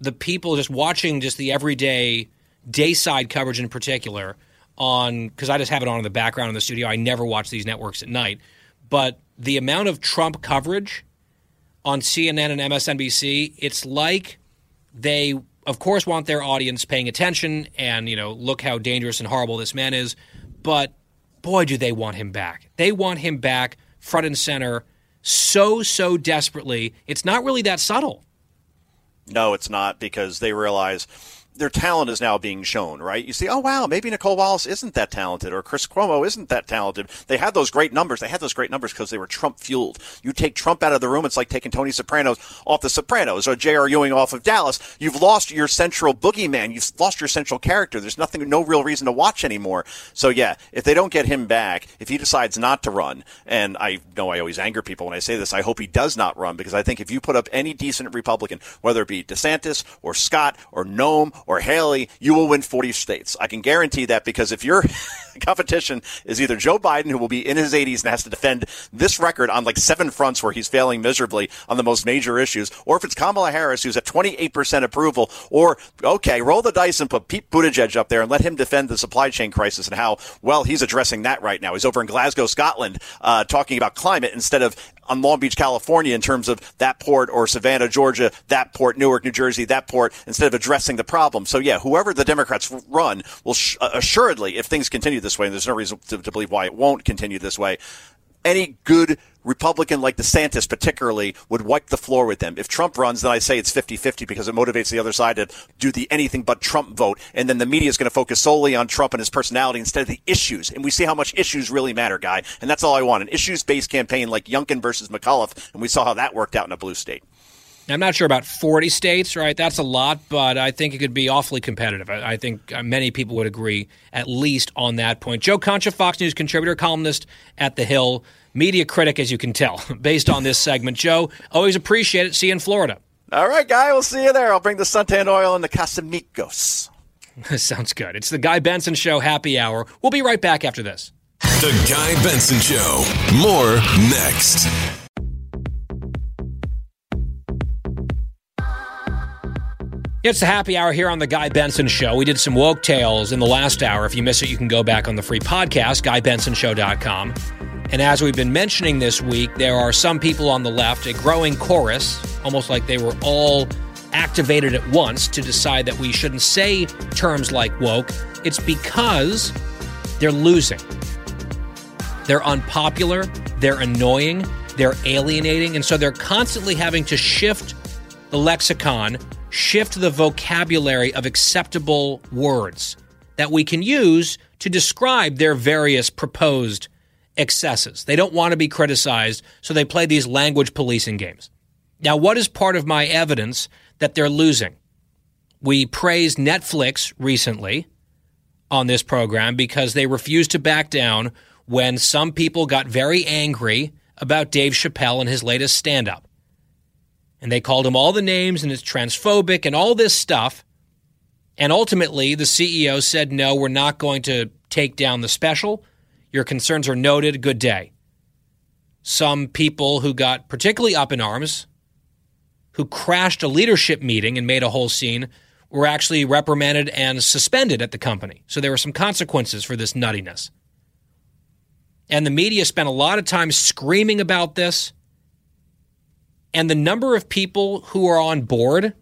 the people just watching just the everyday day side coverage in particular on because I just have it on in the background in the studio. I never watch these networks at night, but the amount of Trump coverage on CNN and MSNBC, it's like they of course want their audience paying attention and you know look how dangerous and horrible this man is but boy do they want him back. They want him back front and center so so desperately. It's not really that subtle. No, it's not because they realize their talent is now being shown, right? You see, oh wow, maybe Nicolle Wallace isn't that talented, or Chris Cuomo isn't that talented. They had those great numbers. They had those great numbers because they were Trump fueled. You take Trump out of the room, it's like taking Tony Sopranos off the Sopranos or J.R. Ewing off of Dallas. You've lost your central boogeyman. You've lost your central character. There's nothing, no real reason to watch anymore. So yeah, if they don't get him back, if he decides not to run, and I know I always anger people when I say this, I hope he does not run because I think if you put up any decent Republican, whether it be DeSantis or Scott or Noem or Haley, you will win 40 states. I can guarantee that because if your competition is either Joe Biden, who will be in his 80s and has to defend this record on like seven fronts where he's failing miserably on the most major issues, or if it's Kamala Harris, who's at 28% approval, or okay, roll the dice and put Pete Buttigieg up there and let him defend the supply chain crisis and how well he's addressing that right now. He's over in Glasgow, Scotland, uh, talking about climate instead of on Long Beach, California, in terms of that port, or Savannah, Georgia, that port, Newark, New Jersey, that port, instead of addressing the problem. So, yeah, whoever the Democrats run will sh- assuredly, if things continue this way, and there's no reason to, to believe why it won't continue this way, any good Republican like DeSantis, particularly, would wipe the floor with them. If Trump runs, then I say it's 50 50 because it motivates the other side to do the anything but Trump vote. And then the media is going to focus solely on Trump and his personality instead of the issues. And we see how much issues really matter, guy. And that's all I want an issues based campaign like Youngkin versus McAuliffe. And we saw how that worked out in a blue state. I'm not sure about 40 states, right? That's a lot, but I think it could be awfully competitive. I, I think uh, many people would agree, at least on that point. Joe Concha, Fox News contributor, columnist at The Hill, media critic, as you can tell, based on this segment. Joe, always appreciate it. See you in Florida. All right, guy, we'll see you there. I'll bring the suntan oil and the Casamigos. Sounds good. It's the Guy Benson Show happy hour. We'll be right back after this. The Guy Benson Show. More next. It's the happy hour here on the Guy Benson Show. We did some woke tales in the last hour. If you miss it, you can go back on the free podcast, GuyBensonShow.com. And as we've been mentioning this week, there are some people on the left, a growing chorus, almost like they were all activated at once to decide that we shouldn't say terms like woke. It's because they're losing. They're unpopular, they're annoying, they're alienating, and so they're constantly having to shift the lexicon, shift the vocabulary of acceptable words that we can use to describe their various proposed excesses. They don't want to be criticized, so they play these language policing games. Now, what is part of my evidence that they're losing? We praised Netflix recently on this program because they refused to back down when some people got very angry about Dave Chappelle and his latest stand up. And they called him all the names and it's transphobic and all this stuff. And ultimately, the CEO said, no, we're not going to take down the special. Your concerns are noted. Good day. Some people who got particularly up in arms, who crashed a leadership meeting and made a whole scene, were actually reprimanded and suspended at the company. So there were some consequences for this nuttiness. And the media spent a lot of time screaming about this. And the number of people who are on board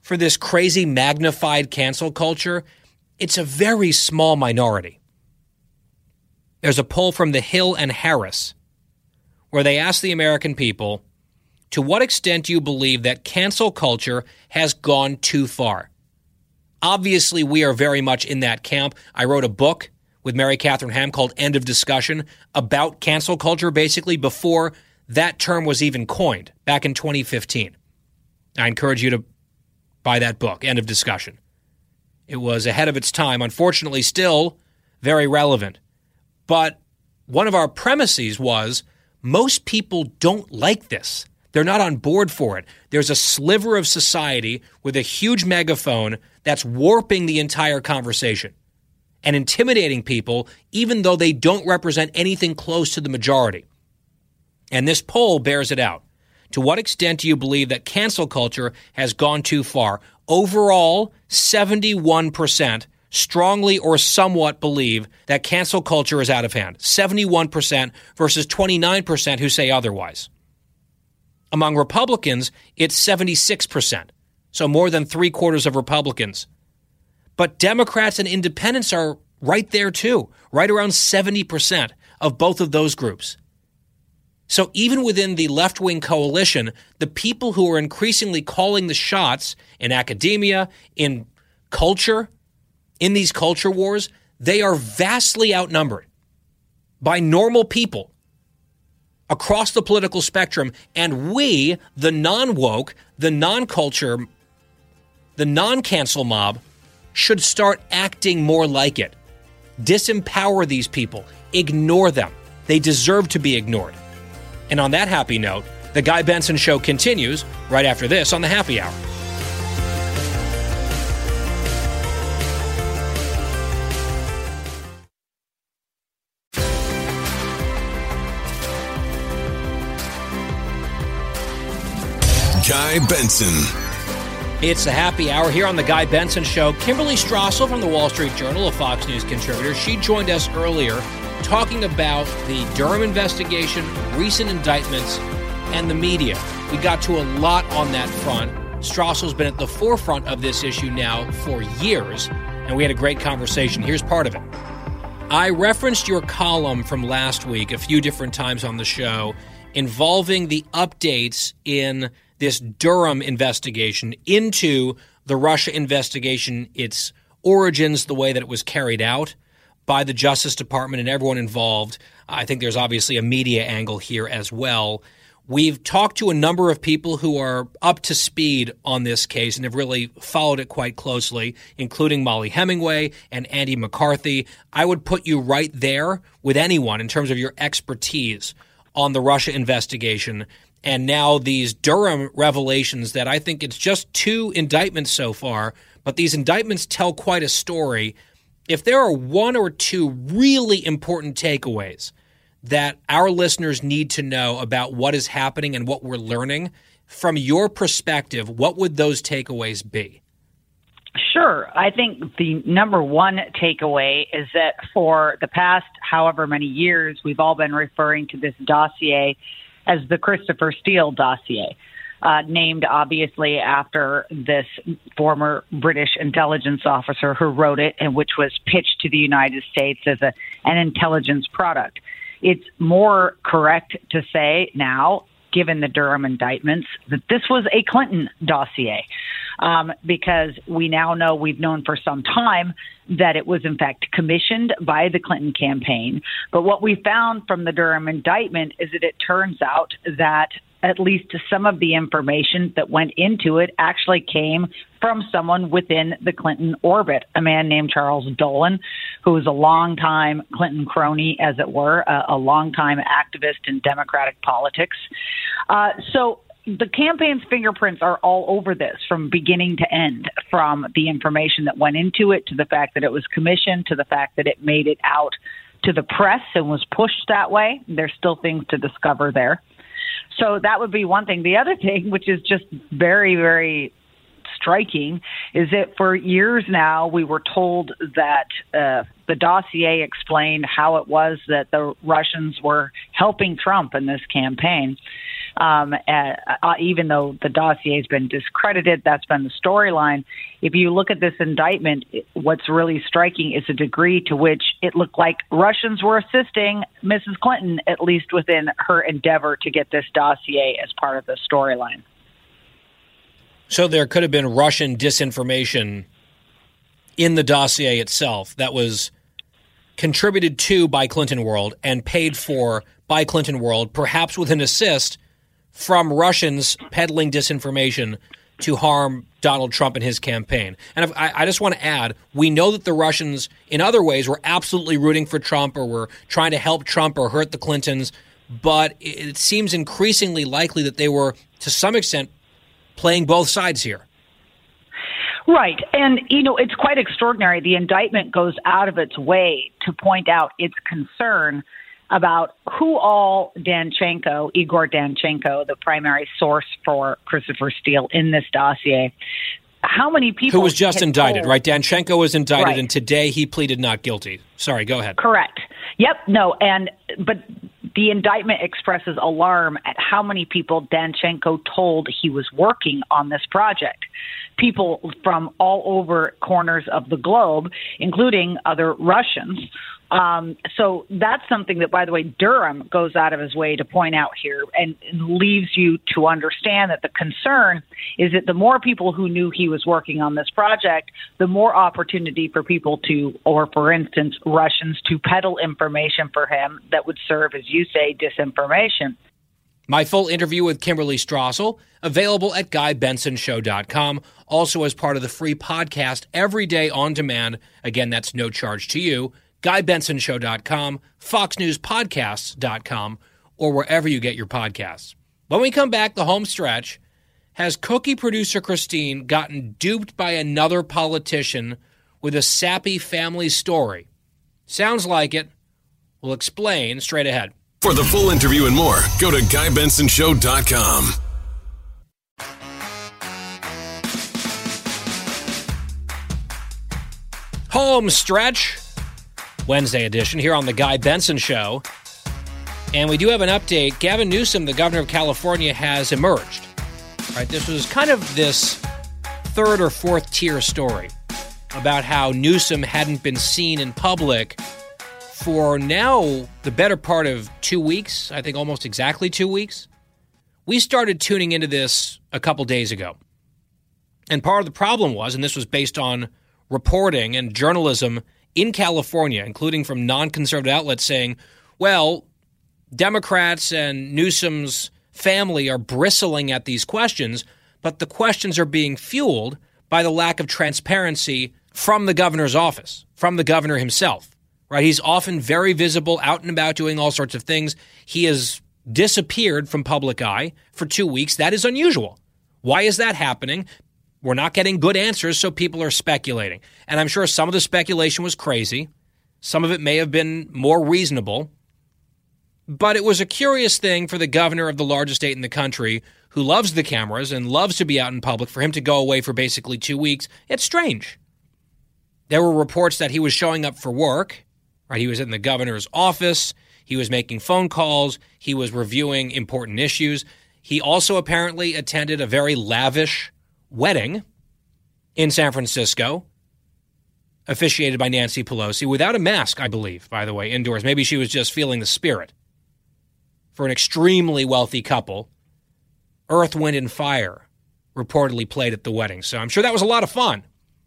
for this crazy magnified cancel culture, it's a very small minority. There's a poll from The Hill and Harris where they asked the American people to what extent do you believe that cancel culture has gone too far? Obviously, we are very much in that camp. I wrote a book with Mary Catherine Ham called End of Discussion about cancel culture, basically before that term was even coined back in 2015. I encourage you to buy that book, End of Discussion. It was ahead of its time, unfortunately, still very relevant. But one of our premises was most people don't like this. They're not on board for it. There's a sliver of society with a huge megaphone that's warping the entire conversation and intimidating people, even though they don't represent anything close to the majority. And this poll bears it out. To what extent do you believe that cancel culture has gone too far? Overall, 71% strongly or somewhat believe that cancel culture is out of hand. 71% versus 29% who say otherwise. Among Republicans, it's 76%. So more than three quarters of Republicans but Democrats and independents are right there too, right around 70% of both of those groups. So even within the left wing coalition, the people who are increasingly calling the shots in academia, in culture, in these culture wars, they are vastly outnumbered by normal people across the political spectrum. And we, the non woke, the non culture, the non cancel mob, should start acting more like it. Disempower these people, ignore them. They deserve to be ignored. And on that happy note, the Guy Benson Show continues right after this on the Happy Hour. Guy Benson. It's the happy hour here on the Guy Benson Show. Kimberly Strassel from the Wall Street Journal, a Fox News contributor, she joined us earlier talking about the Durham investigation, recent indictments, and the media. We got to a lot on that front. Strassel's been at the forefront of this issue now for years, and we had a great conversation. Here's part of it. I referenced your column from last week a few different times on the show involving the updates in this Durham investigation into the Russia investigation, its origins, the way that it was carried out by the Justice Department and everyone involved. I think there's obviously a media angle here as well. We've talked to a number of people who are up to speed on this case and have really followed it quite closely, including Mollie Hemingway and Andy McCarthy. I would put you right there with anyone in terms of your expertise on the Russia investigation and now these Durham revelations that I think it's just two indictments so far, but these indictments tell quite a story. If there are one or two really important takeaways that our listeners need to know about what is happening and what we're learning, from your perspective, what would those takeaways be? Sure. I think the number one takeaway is that for the past however many years, we've all been referring to this dossier as the Christopher Steele dossier. Uh, named obviously after this former British intelligence officer who wrote it and which was pitched to the United States as a, an intelligence product. It's more correct to say now, given the Durham indictments, that this was a Clinton dossier um, because we now know we've known for some time that it was in fact commissioned by the Clinton campaign. But what we found from the Durham indictment is that it turns out that at least some of the information that went into it actually came from someone within the Clinton orbit, a man named Charles Dolan, who was a longtime Clinton crony, as it were, a, a longtime activist in Democratic politics. Uh, so the campaign's fingerprints are all over this from beginning to end, from the information that went into it to the fact that it was commissioned to the fact that it made it out to the press and was pushed that way. There's still things to discover there. So that would be one thing. The other thing, which is just very, very striking, is that for years now we were told that uh, the dossier explained how it was that the Russians were helping Trump in this campaign um, uh, uh, even though the dossier has been discredited, that's been the storyline. If you look at this indictment, what's really striking is the degree to which it looked like Russians were assisting Mrs. Clinton, at least within her endeavor to get this dossier as part of the storyline. So there could have been Russian disinformation in the dossier itself that was contributed to by Clinton World and paid for by Clinton World, perhaps with an assist from Russians peddling disinformation to harm Donald Trump and his campaign. And I, I, just want to add, we know that the Russians, in other ways, were absolutely rooting for Trump or were trying to help Trump or hurt the Clintons, but it seems increasingly likely that they were, to some extent, playing both sides here. Right. And, you know, it's quite extraordinary. The indictment goes out of its way to point out its concern about who all Danchenko, Igor Danchenko, the primary source for Christopher Steele in this dossier, how many people who was just indicted, told, right? Danchenko was indicted, right. and today he pleaded not guilty. Sorry, go ahead. Correct. Yep. No, and but the indictment expresses alarm at how many people Danchenko told he was working on this project. People from all over corners of the globe, including other Russians um, so that's something that, by the way, Durham goes out of his way to point out here and, and leaves you to understand that the concern is that the more people who knew he was working on this project, the more opportunity for people to, or for instance, Russians to peddle information for him that would serve, as you say, disinformation. My full interview with Kimberly Strassel, available at GuyBensonShow.com, also as part of the free podcast every day on demand. Again, that's no charge to you GuyBensonShow.com, FoxNewsPodcasts.com, or wherever you get your podcasts. When we come back, the home stretch, has cookie producer Christine gotten duped by another politician with a sappy family story? Sounds like it. We'll explain straight ahead. For the full interview and more, go to GuyBensonShow.com. Home stretch. Wednesday edition here on The Guy Benson Show. And we do have an update. Gavin Newsom, the governor of California, has emerged. Right, this was kind of this third or fourth tier story about how Newsom hadn't been seen in public for now the better part of two weeks. I think almost exactly two weeks. We started tuning into this a couple days ago. And part of the problem was, and this was based on reporting and journalism in California, including from non conservative outlets, saying, well, Democrats and Newsom's family are bristling at these questions, but the questions are being fueled by the lack of transparency from the governor's office, from the governor himself. Right? He's often very visible, out and about doing all sorts of things. He has disappeared from public eye for two weeks. That is unusual. Why is that happening? We're not getting good answers, so people are speculating. And I'm sure some of the speculation was crazy. Some of it may have been more reasonable. But it was a curious thing for the governor of the largest state in the country who loves the cameras and loves to be out in public for him to go away for basically two weeks. It's strange. There were reports that he was showing up for work, right? He was in the governor's office, he was making phone calls, he was reviewing important issues. He also apparently attended a very lavish wedding in San Francisco, officiated by Nancy Pelosi, without a mask, I believe, by the way, indoors. Maybe she was just feeling the spirit. For an extremely wealthy couple, Earth, Wind, and Fire reportedly played at the wedding. So I'm sure that was a lot of fun.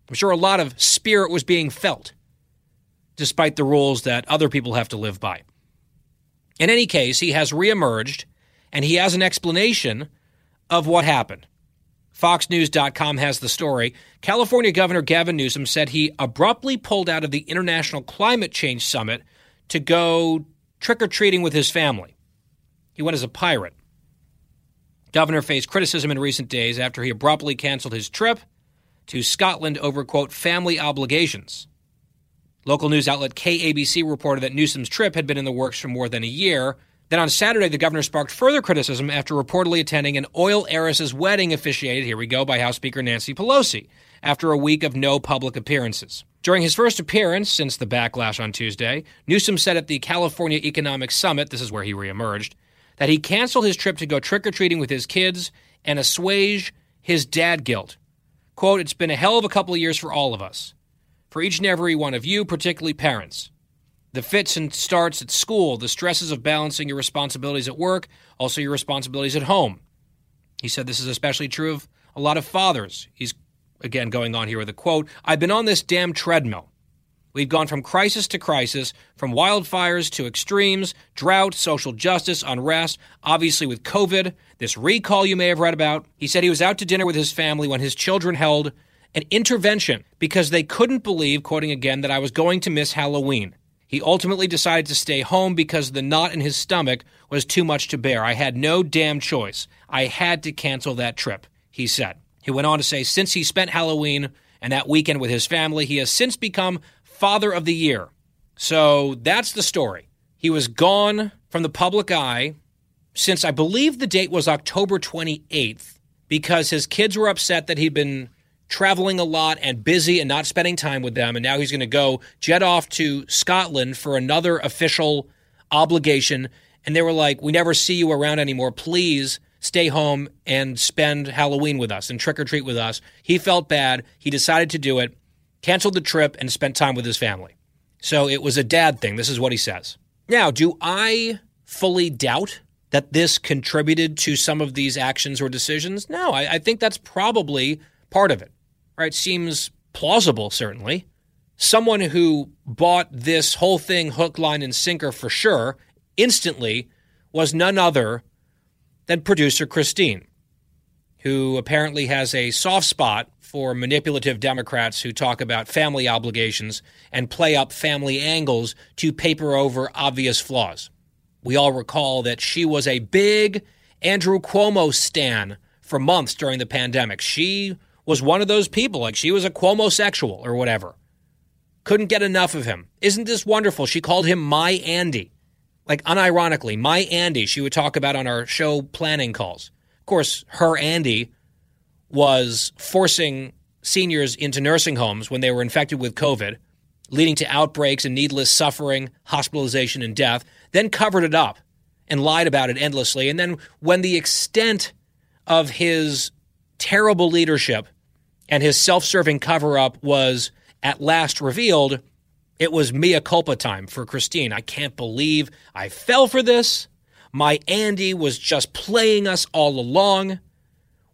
I'm sure a lot of spirit was being felt, despite the rules that other people have to live by. In any case, he has reemerged and he has an explanation of what happened. FoxNews.com has the story. California Governor Gavin Newsom said he abruptly pulled out of the International Climate Change Summit to go trick or treating with his family. He went as a pirate. Governor faced criticism in recent days after he abruptly canceled his trip to Scotland over, quote, family obligations. Local news outlet KABC reported that Newsom's trip had been in the works for more than a year. Then on Saturday, the governor sparked further criticism after reportedly attending an oil heiress's wedding officiated, here we go, by House Speaker Nancy Pelosi, after a week of no public appearances. During his first appearance since the backlash on Tuesday, Newsom said at the California Economic Summit, this is where he reemerged, that he canceled his trip to go trick or treating with his kids and assuage his dad guilt. Quote, It's been a hell of a couple of years for all of us. For each and every one of you, particularly parents. The fits and starts at school, the stresses of balancing your responsibilities at work, also your responsibilities at home. He said this is especially true of a lot of fathers. He's again going on here with a quote I've been on this damn treadmill. We've gone from crisis to crisis, from wildfires to extremes, drought, social justice, unrest, obviously with COVID, this recall you may have read about. He said he was out to dinner with his family when his children held an intervention because they couldn't believe, quoting again, that I was going to miss Halloween. He ultimately decided to stay home because the knot in his stomach was too much to bear. I had no damn choice. I had to cancel that trip, he said. He went on to say, since he spent Halloween and that weekend with his family, he has since become Father of the Year. So that's the story. He was gone from the public eye since I believe the date was October 28th because his kids were upset that he'd been traveling a lot and busy and not spending time with them. And now he's going to go jet off to Scotland for another official obligation. And they were like, We never see you around anymore. Please stay home and spend Halloween with us and trick or treat with us. He felt bad. He decided to do it, canceled the trip, and spent time with his family. So it was a dad thing. This is what he says. Now, do I fully doubt that this contributed to some of these actions or decisions? No, I, I think that's probably part of it. Right? Seems plausible, certainly. Someone who bought this whole thing hook, line, and sinker for sure instantly was none other than producer Christine, who apparently has a soft spot for manipulative Democrats who talk about family obligations and play up family angles to paper over obvious flaws. We all recall that she was a big Andrew Cuomo stan for months during the pandemic. She was one of those people, like she was a Cuomo sexual or whatever. Couldn't get enough of him. Isn't this wonderful? She called him my Andy. Like unironically, my Andy, she would talk about on our show planning calls. Of course, her Andy was forcing seniors into nursing homes when they were infected with COVID, leading to outbreaks and needless suffering, hospitalization, and death, then covered it up and lied about it endlessly. And then, when the extent of his terrible leadership and his self serving cover up was at last revealed, it was mea culpa time for Christine. I can't believe I fell for this. My Andy was just playing us all along.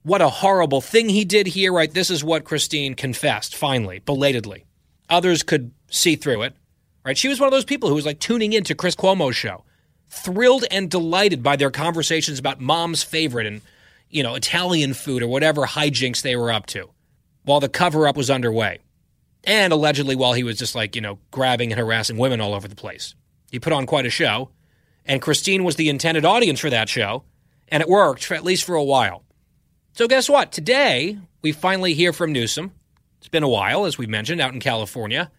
What a horrible thing he did here, right? This is what Christine confessed, finally, belatedly. Others could see through it, right? She was one of those people who was like tuning into Chris Cuomo's show, thrilled and delighted by their conversations about mom's favorite and, you know, Italian food or whatever hijinks they were up to while the cover up was underway. And allegedly while he was just like, you know, grabbing and harassing women all over the place. He put on quite a show, and Christine was the intended audience for that show, and it worked, for, at least for a while. So, guess what? Today, we finally hear from Newsom. It's been a while, as we mentioned, out in California.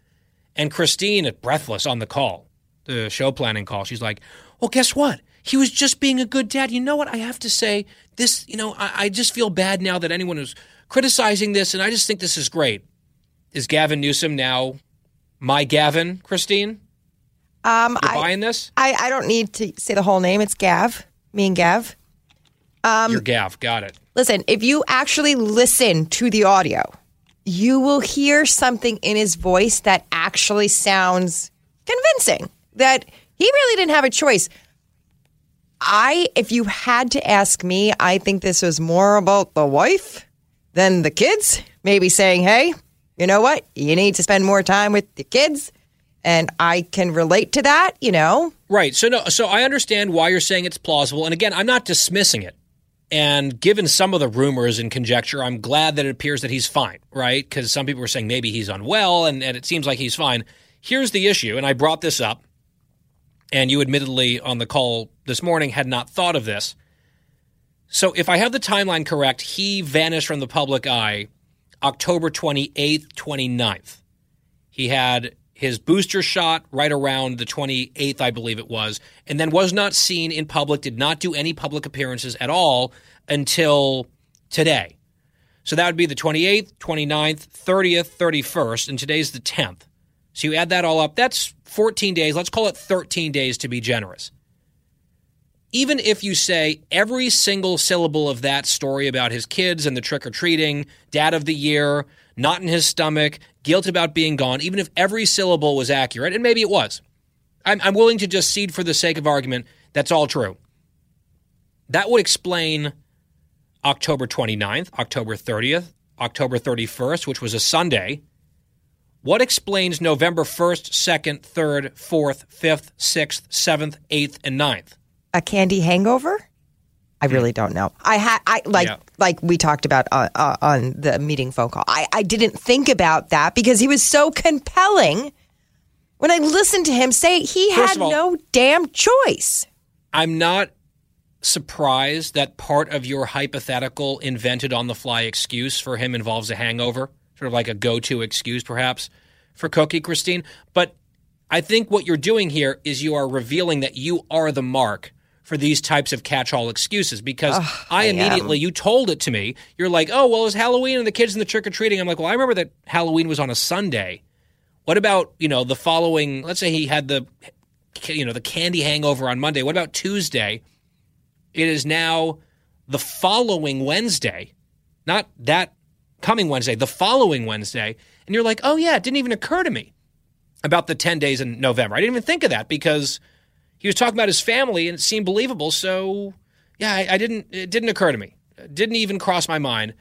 And Christine, breathless on the call. the show planning call. She's like, "Well, guess what? He was just being a good dad. You know what? I have to say this. You know, I, I just feel bad now that anyone is criticizing this, and I just think this is great." Is Gavin Newsom now my Gavin, Christine? Um, You're I, buying this? I, I don't need to say the whole name. It's Gav. Me and Gav. Um, You're Gav. Got it. Listen, if you actually listen to the audio, you will hear something in his voice that actually sounds convincing. That he really didn't have a choice. I, if you had to ask me, I think this was more about the wife than the kids. Maybe saying, hey, you know what? You need to spend more time with the kids. And I can relate to that, you know? Right. So no. So I understand why you're saying it's plausible. And again, I'm not dismissing it. And given some of the rumors and conjecture, I'm glad that it appears that he's fine, right? Because some people were saying maybe he's unwell, and, and it seems like he's fine. Here's the issue, and I brought this up, and you admittedly on the call this morning had not thought of this. So if I have the timeline correct, he vanished from the public eye October 28th, 29th. He had his booster shot right around the 28th, I believe it was, and then was not seen in public, did not do any public appearances at all until today. So that would be the 28th, 29th, 30th, 31st, and today's the 10th. So you add that all up, that's 14 days. Let's call it 13 days to be generous. Even if you say every single syllable of that story about his kids and the trick or treating, dad of the year, knot in his stomach, guilt about being gone, even if every syllable was accurate, and maybe it was, I'm, I'm willing to just cede for the sake of argument that's all true. That would explain October 29th, October 30th, October 31st, which was a Sunday. What explains November 1st, 2nd, 3rd, 4th, 5th, 6th, 7th, 8th, and 9th? A candy hangover? I really don't know. I had I like Yeah. like we talked about uh, uh, on the meeting phone call. I I didn't think about that because he was so compelling. When I listened to him say he First had all- no damn choice. I'm not surprised that part of your hypothetical invented on the fly excuse for him involves a hangover, sort of like a go to excuse, perhaps, for Cookie, Christine. But I think what you're doing here is you are revealing that you are the mark for these types of catch all excuses because I immediately, you told it to me. You're like, oh, well, it's Halloween and the kids and the trick or treating. I'm like, well, I remember that Halloween was on a Sunday. What about, you know, the following, let's say he had the, you know, the candy hangover on Monday. What about Tuesday? It is now the following Wednesday, not that coming Wednesday, the following Wednesday. And you're like, oh, yeah, it didn't even occur to me about the 10 days in November. I didn't even think of that because he was talking about his family and it seemed believable. So, yeah, I, I didn't, it didn't occur to me. It didn't even cross my mind.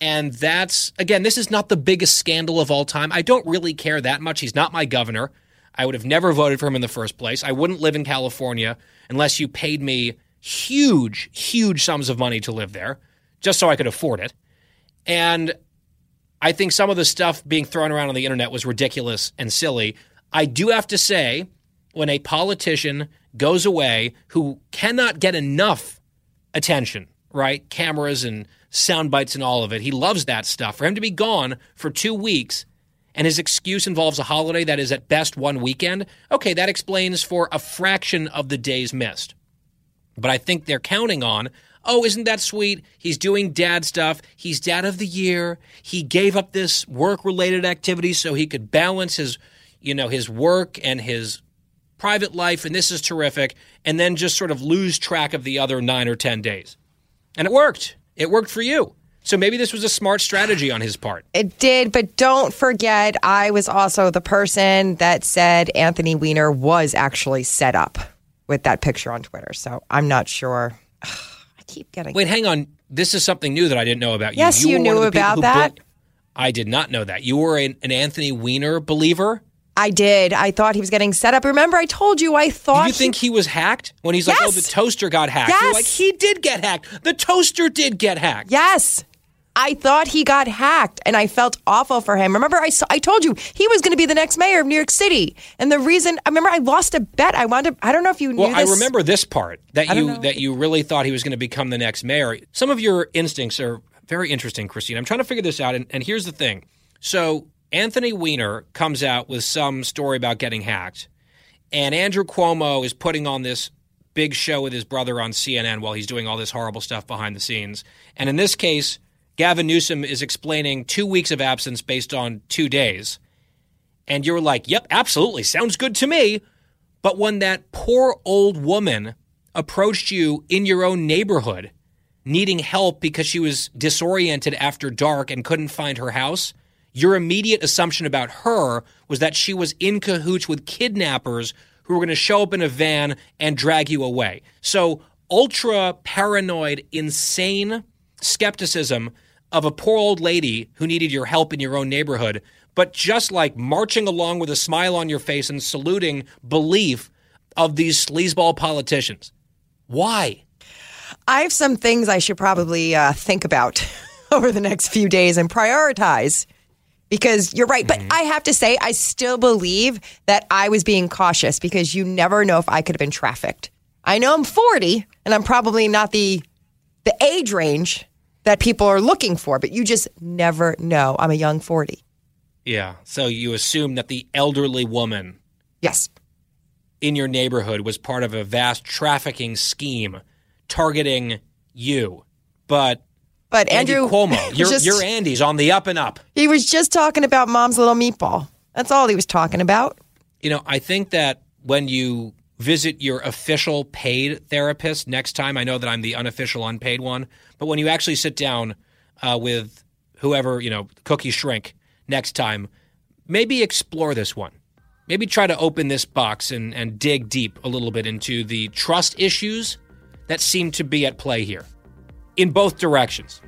And that's, again, this is not the biggest scandal of all time. I don't really care that much. He's not my governor. I would have never voted for him in the first place. I wouldn't live in California unless you paid me huge, huge sums of money to live there just so I could afford it. And I think some of the stuff being thrown around on the internet was ridiculous and silly. I do have to say, when a politician goes away who cannot get enough attention, right? Cameras and sound bites and all of it. He loves that stuff. For him to be gone for two weeks and his excuse involves a holiday that is at best one weekend, okay, that explains for a fraction of the days missed. But I think they're counting on, oh, isn't that sweet? He's doing dad stuff. He's dad of the year. He gave up this work related activity so he could balance his, you know, his work and his private life. And this is terrific. And then just sort of lose track of the other nine or 10 days. And it worked. It worked for you. So maybe this was a smart strategy on his part. It did, but don't forget, I was also the person that said Anthony Weiner was actually set up with that picture on Twitter. So I'm not sure. I keep getting. Wait, hang on. This is something new that I didn't know about you. Yes, you one knew of the people about that. I did not know that. You were an, an Anthony Weiner believer. I did. I thought he was getting set up. Remember, I told you I thought. You think he was hacked when he's like, "Oh, the toaster got hacked"? You're Yes. like, he did get hacked. The toaster did get hacked. Yes. I thought he got hacked and I felt awful for him. Remember, I, I told you he was going to be the next mayor of New York City. And the reason, I remember I lost a bet. I wound up, I don't know if you knew Well, I remember this part that you know. that you really thought he was going to become the next mayor. Some of your instincts are very interesting, Christine. I'm trying to figure this out, and, and here's the thing. So Anthony Weiner comes out with some story about getting hacked, And Andrew Cuomo is putting on this big show with his brother on CNN while he's doing all this horrible stuff behind the scenes. And in this case, Gavin Newsom is explaining two weeks of absence based on two days. And you're like, yep, absolutely. Sounds good to me. But when that poor old woman approached you in your own neighborhood needing help because she was disoriented after dark and couldn't find her house, your immediate assumption about her was that she was in cahoots with kidnappers who were going to show up in a van and drag you away. So, ultra paranoid, insane skepticism of a poor old lady who needed your help in your own neighborhood, but just like marching along with a smile on your face and saluting belief of these sleazeball politicians. Why? I have some things I should probably uh, think about over the next few days and prioritize because you're right. But mm-hmm. I have to say, I still believe that I was being cautious because you never know if I could have been trafficked. I know I'm 40 and I'm probably not the the age range that people are looking for, but you just never know. I'm a young 40. Yeah. So you assume that the elderly woman Yes. in your neighborhood was part of a vast trafficking scheme targeting you. But But Andy Andrew Cuomo, your just- your Andy's on the up and up. He was just talking about mom's little meatball. That's all he was talking about. You know, I think that when you visit your official paid therapist next time, I know that I'm the unofficial unpaid one, but when you actually sit down uh, with whoever, you know, Cookie Shrink next time, maybe explore this one. Maybe try to open this box and, and dig deep a little bit into the trust issues that seem to be at play here in both directions.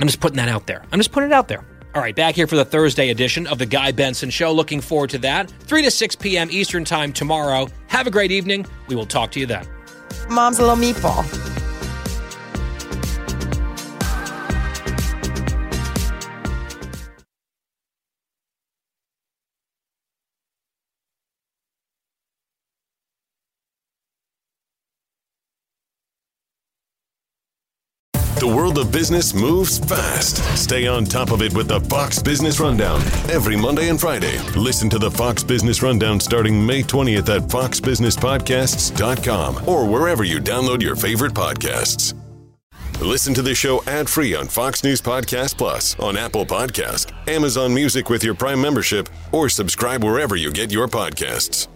I'm just putting that out there. I'm just putting it out there. All right, back here for the Thursday edition of the Guy Benson Show. Looking forward to that. 3 to 6 p.m. Eastern Time tomorrow. Have a great evening. We will talk to you then. Mom's a little meatball. Business moves fast. Stay on top of it with the Fox Business Rundown every Monday and Friday. Listen to the Fox Business Rundown starting May 20th at foxbusinesspodcasts.com or wherever you download your favorite podcasts. Listen to the show ad free on Fox News Podcast Plus, on Apple Podcast, Amazon Music with your Prime membership, or subscribe wherever you get your podcasts.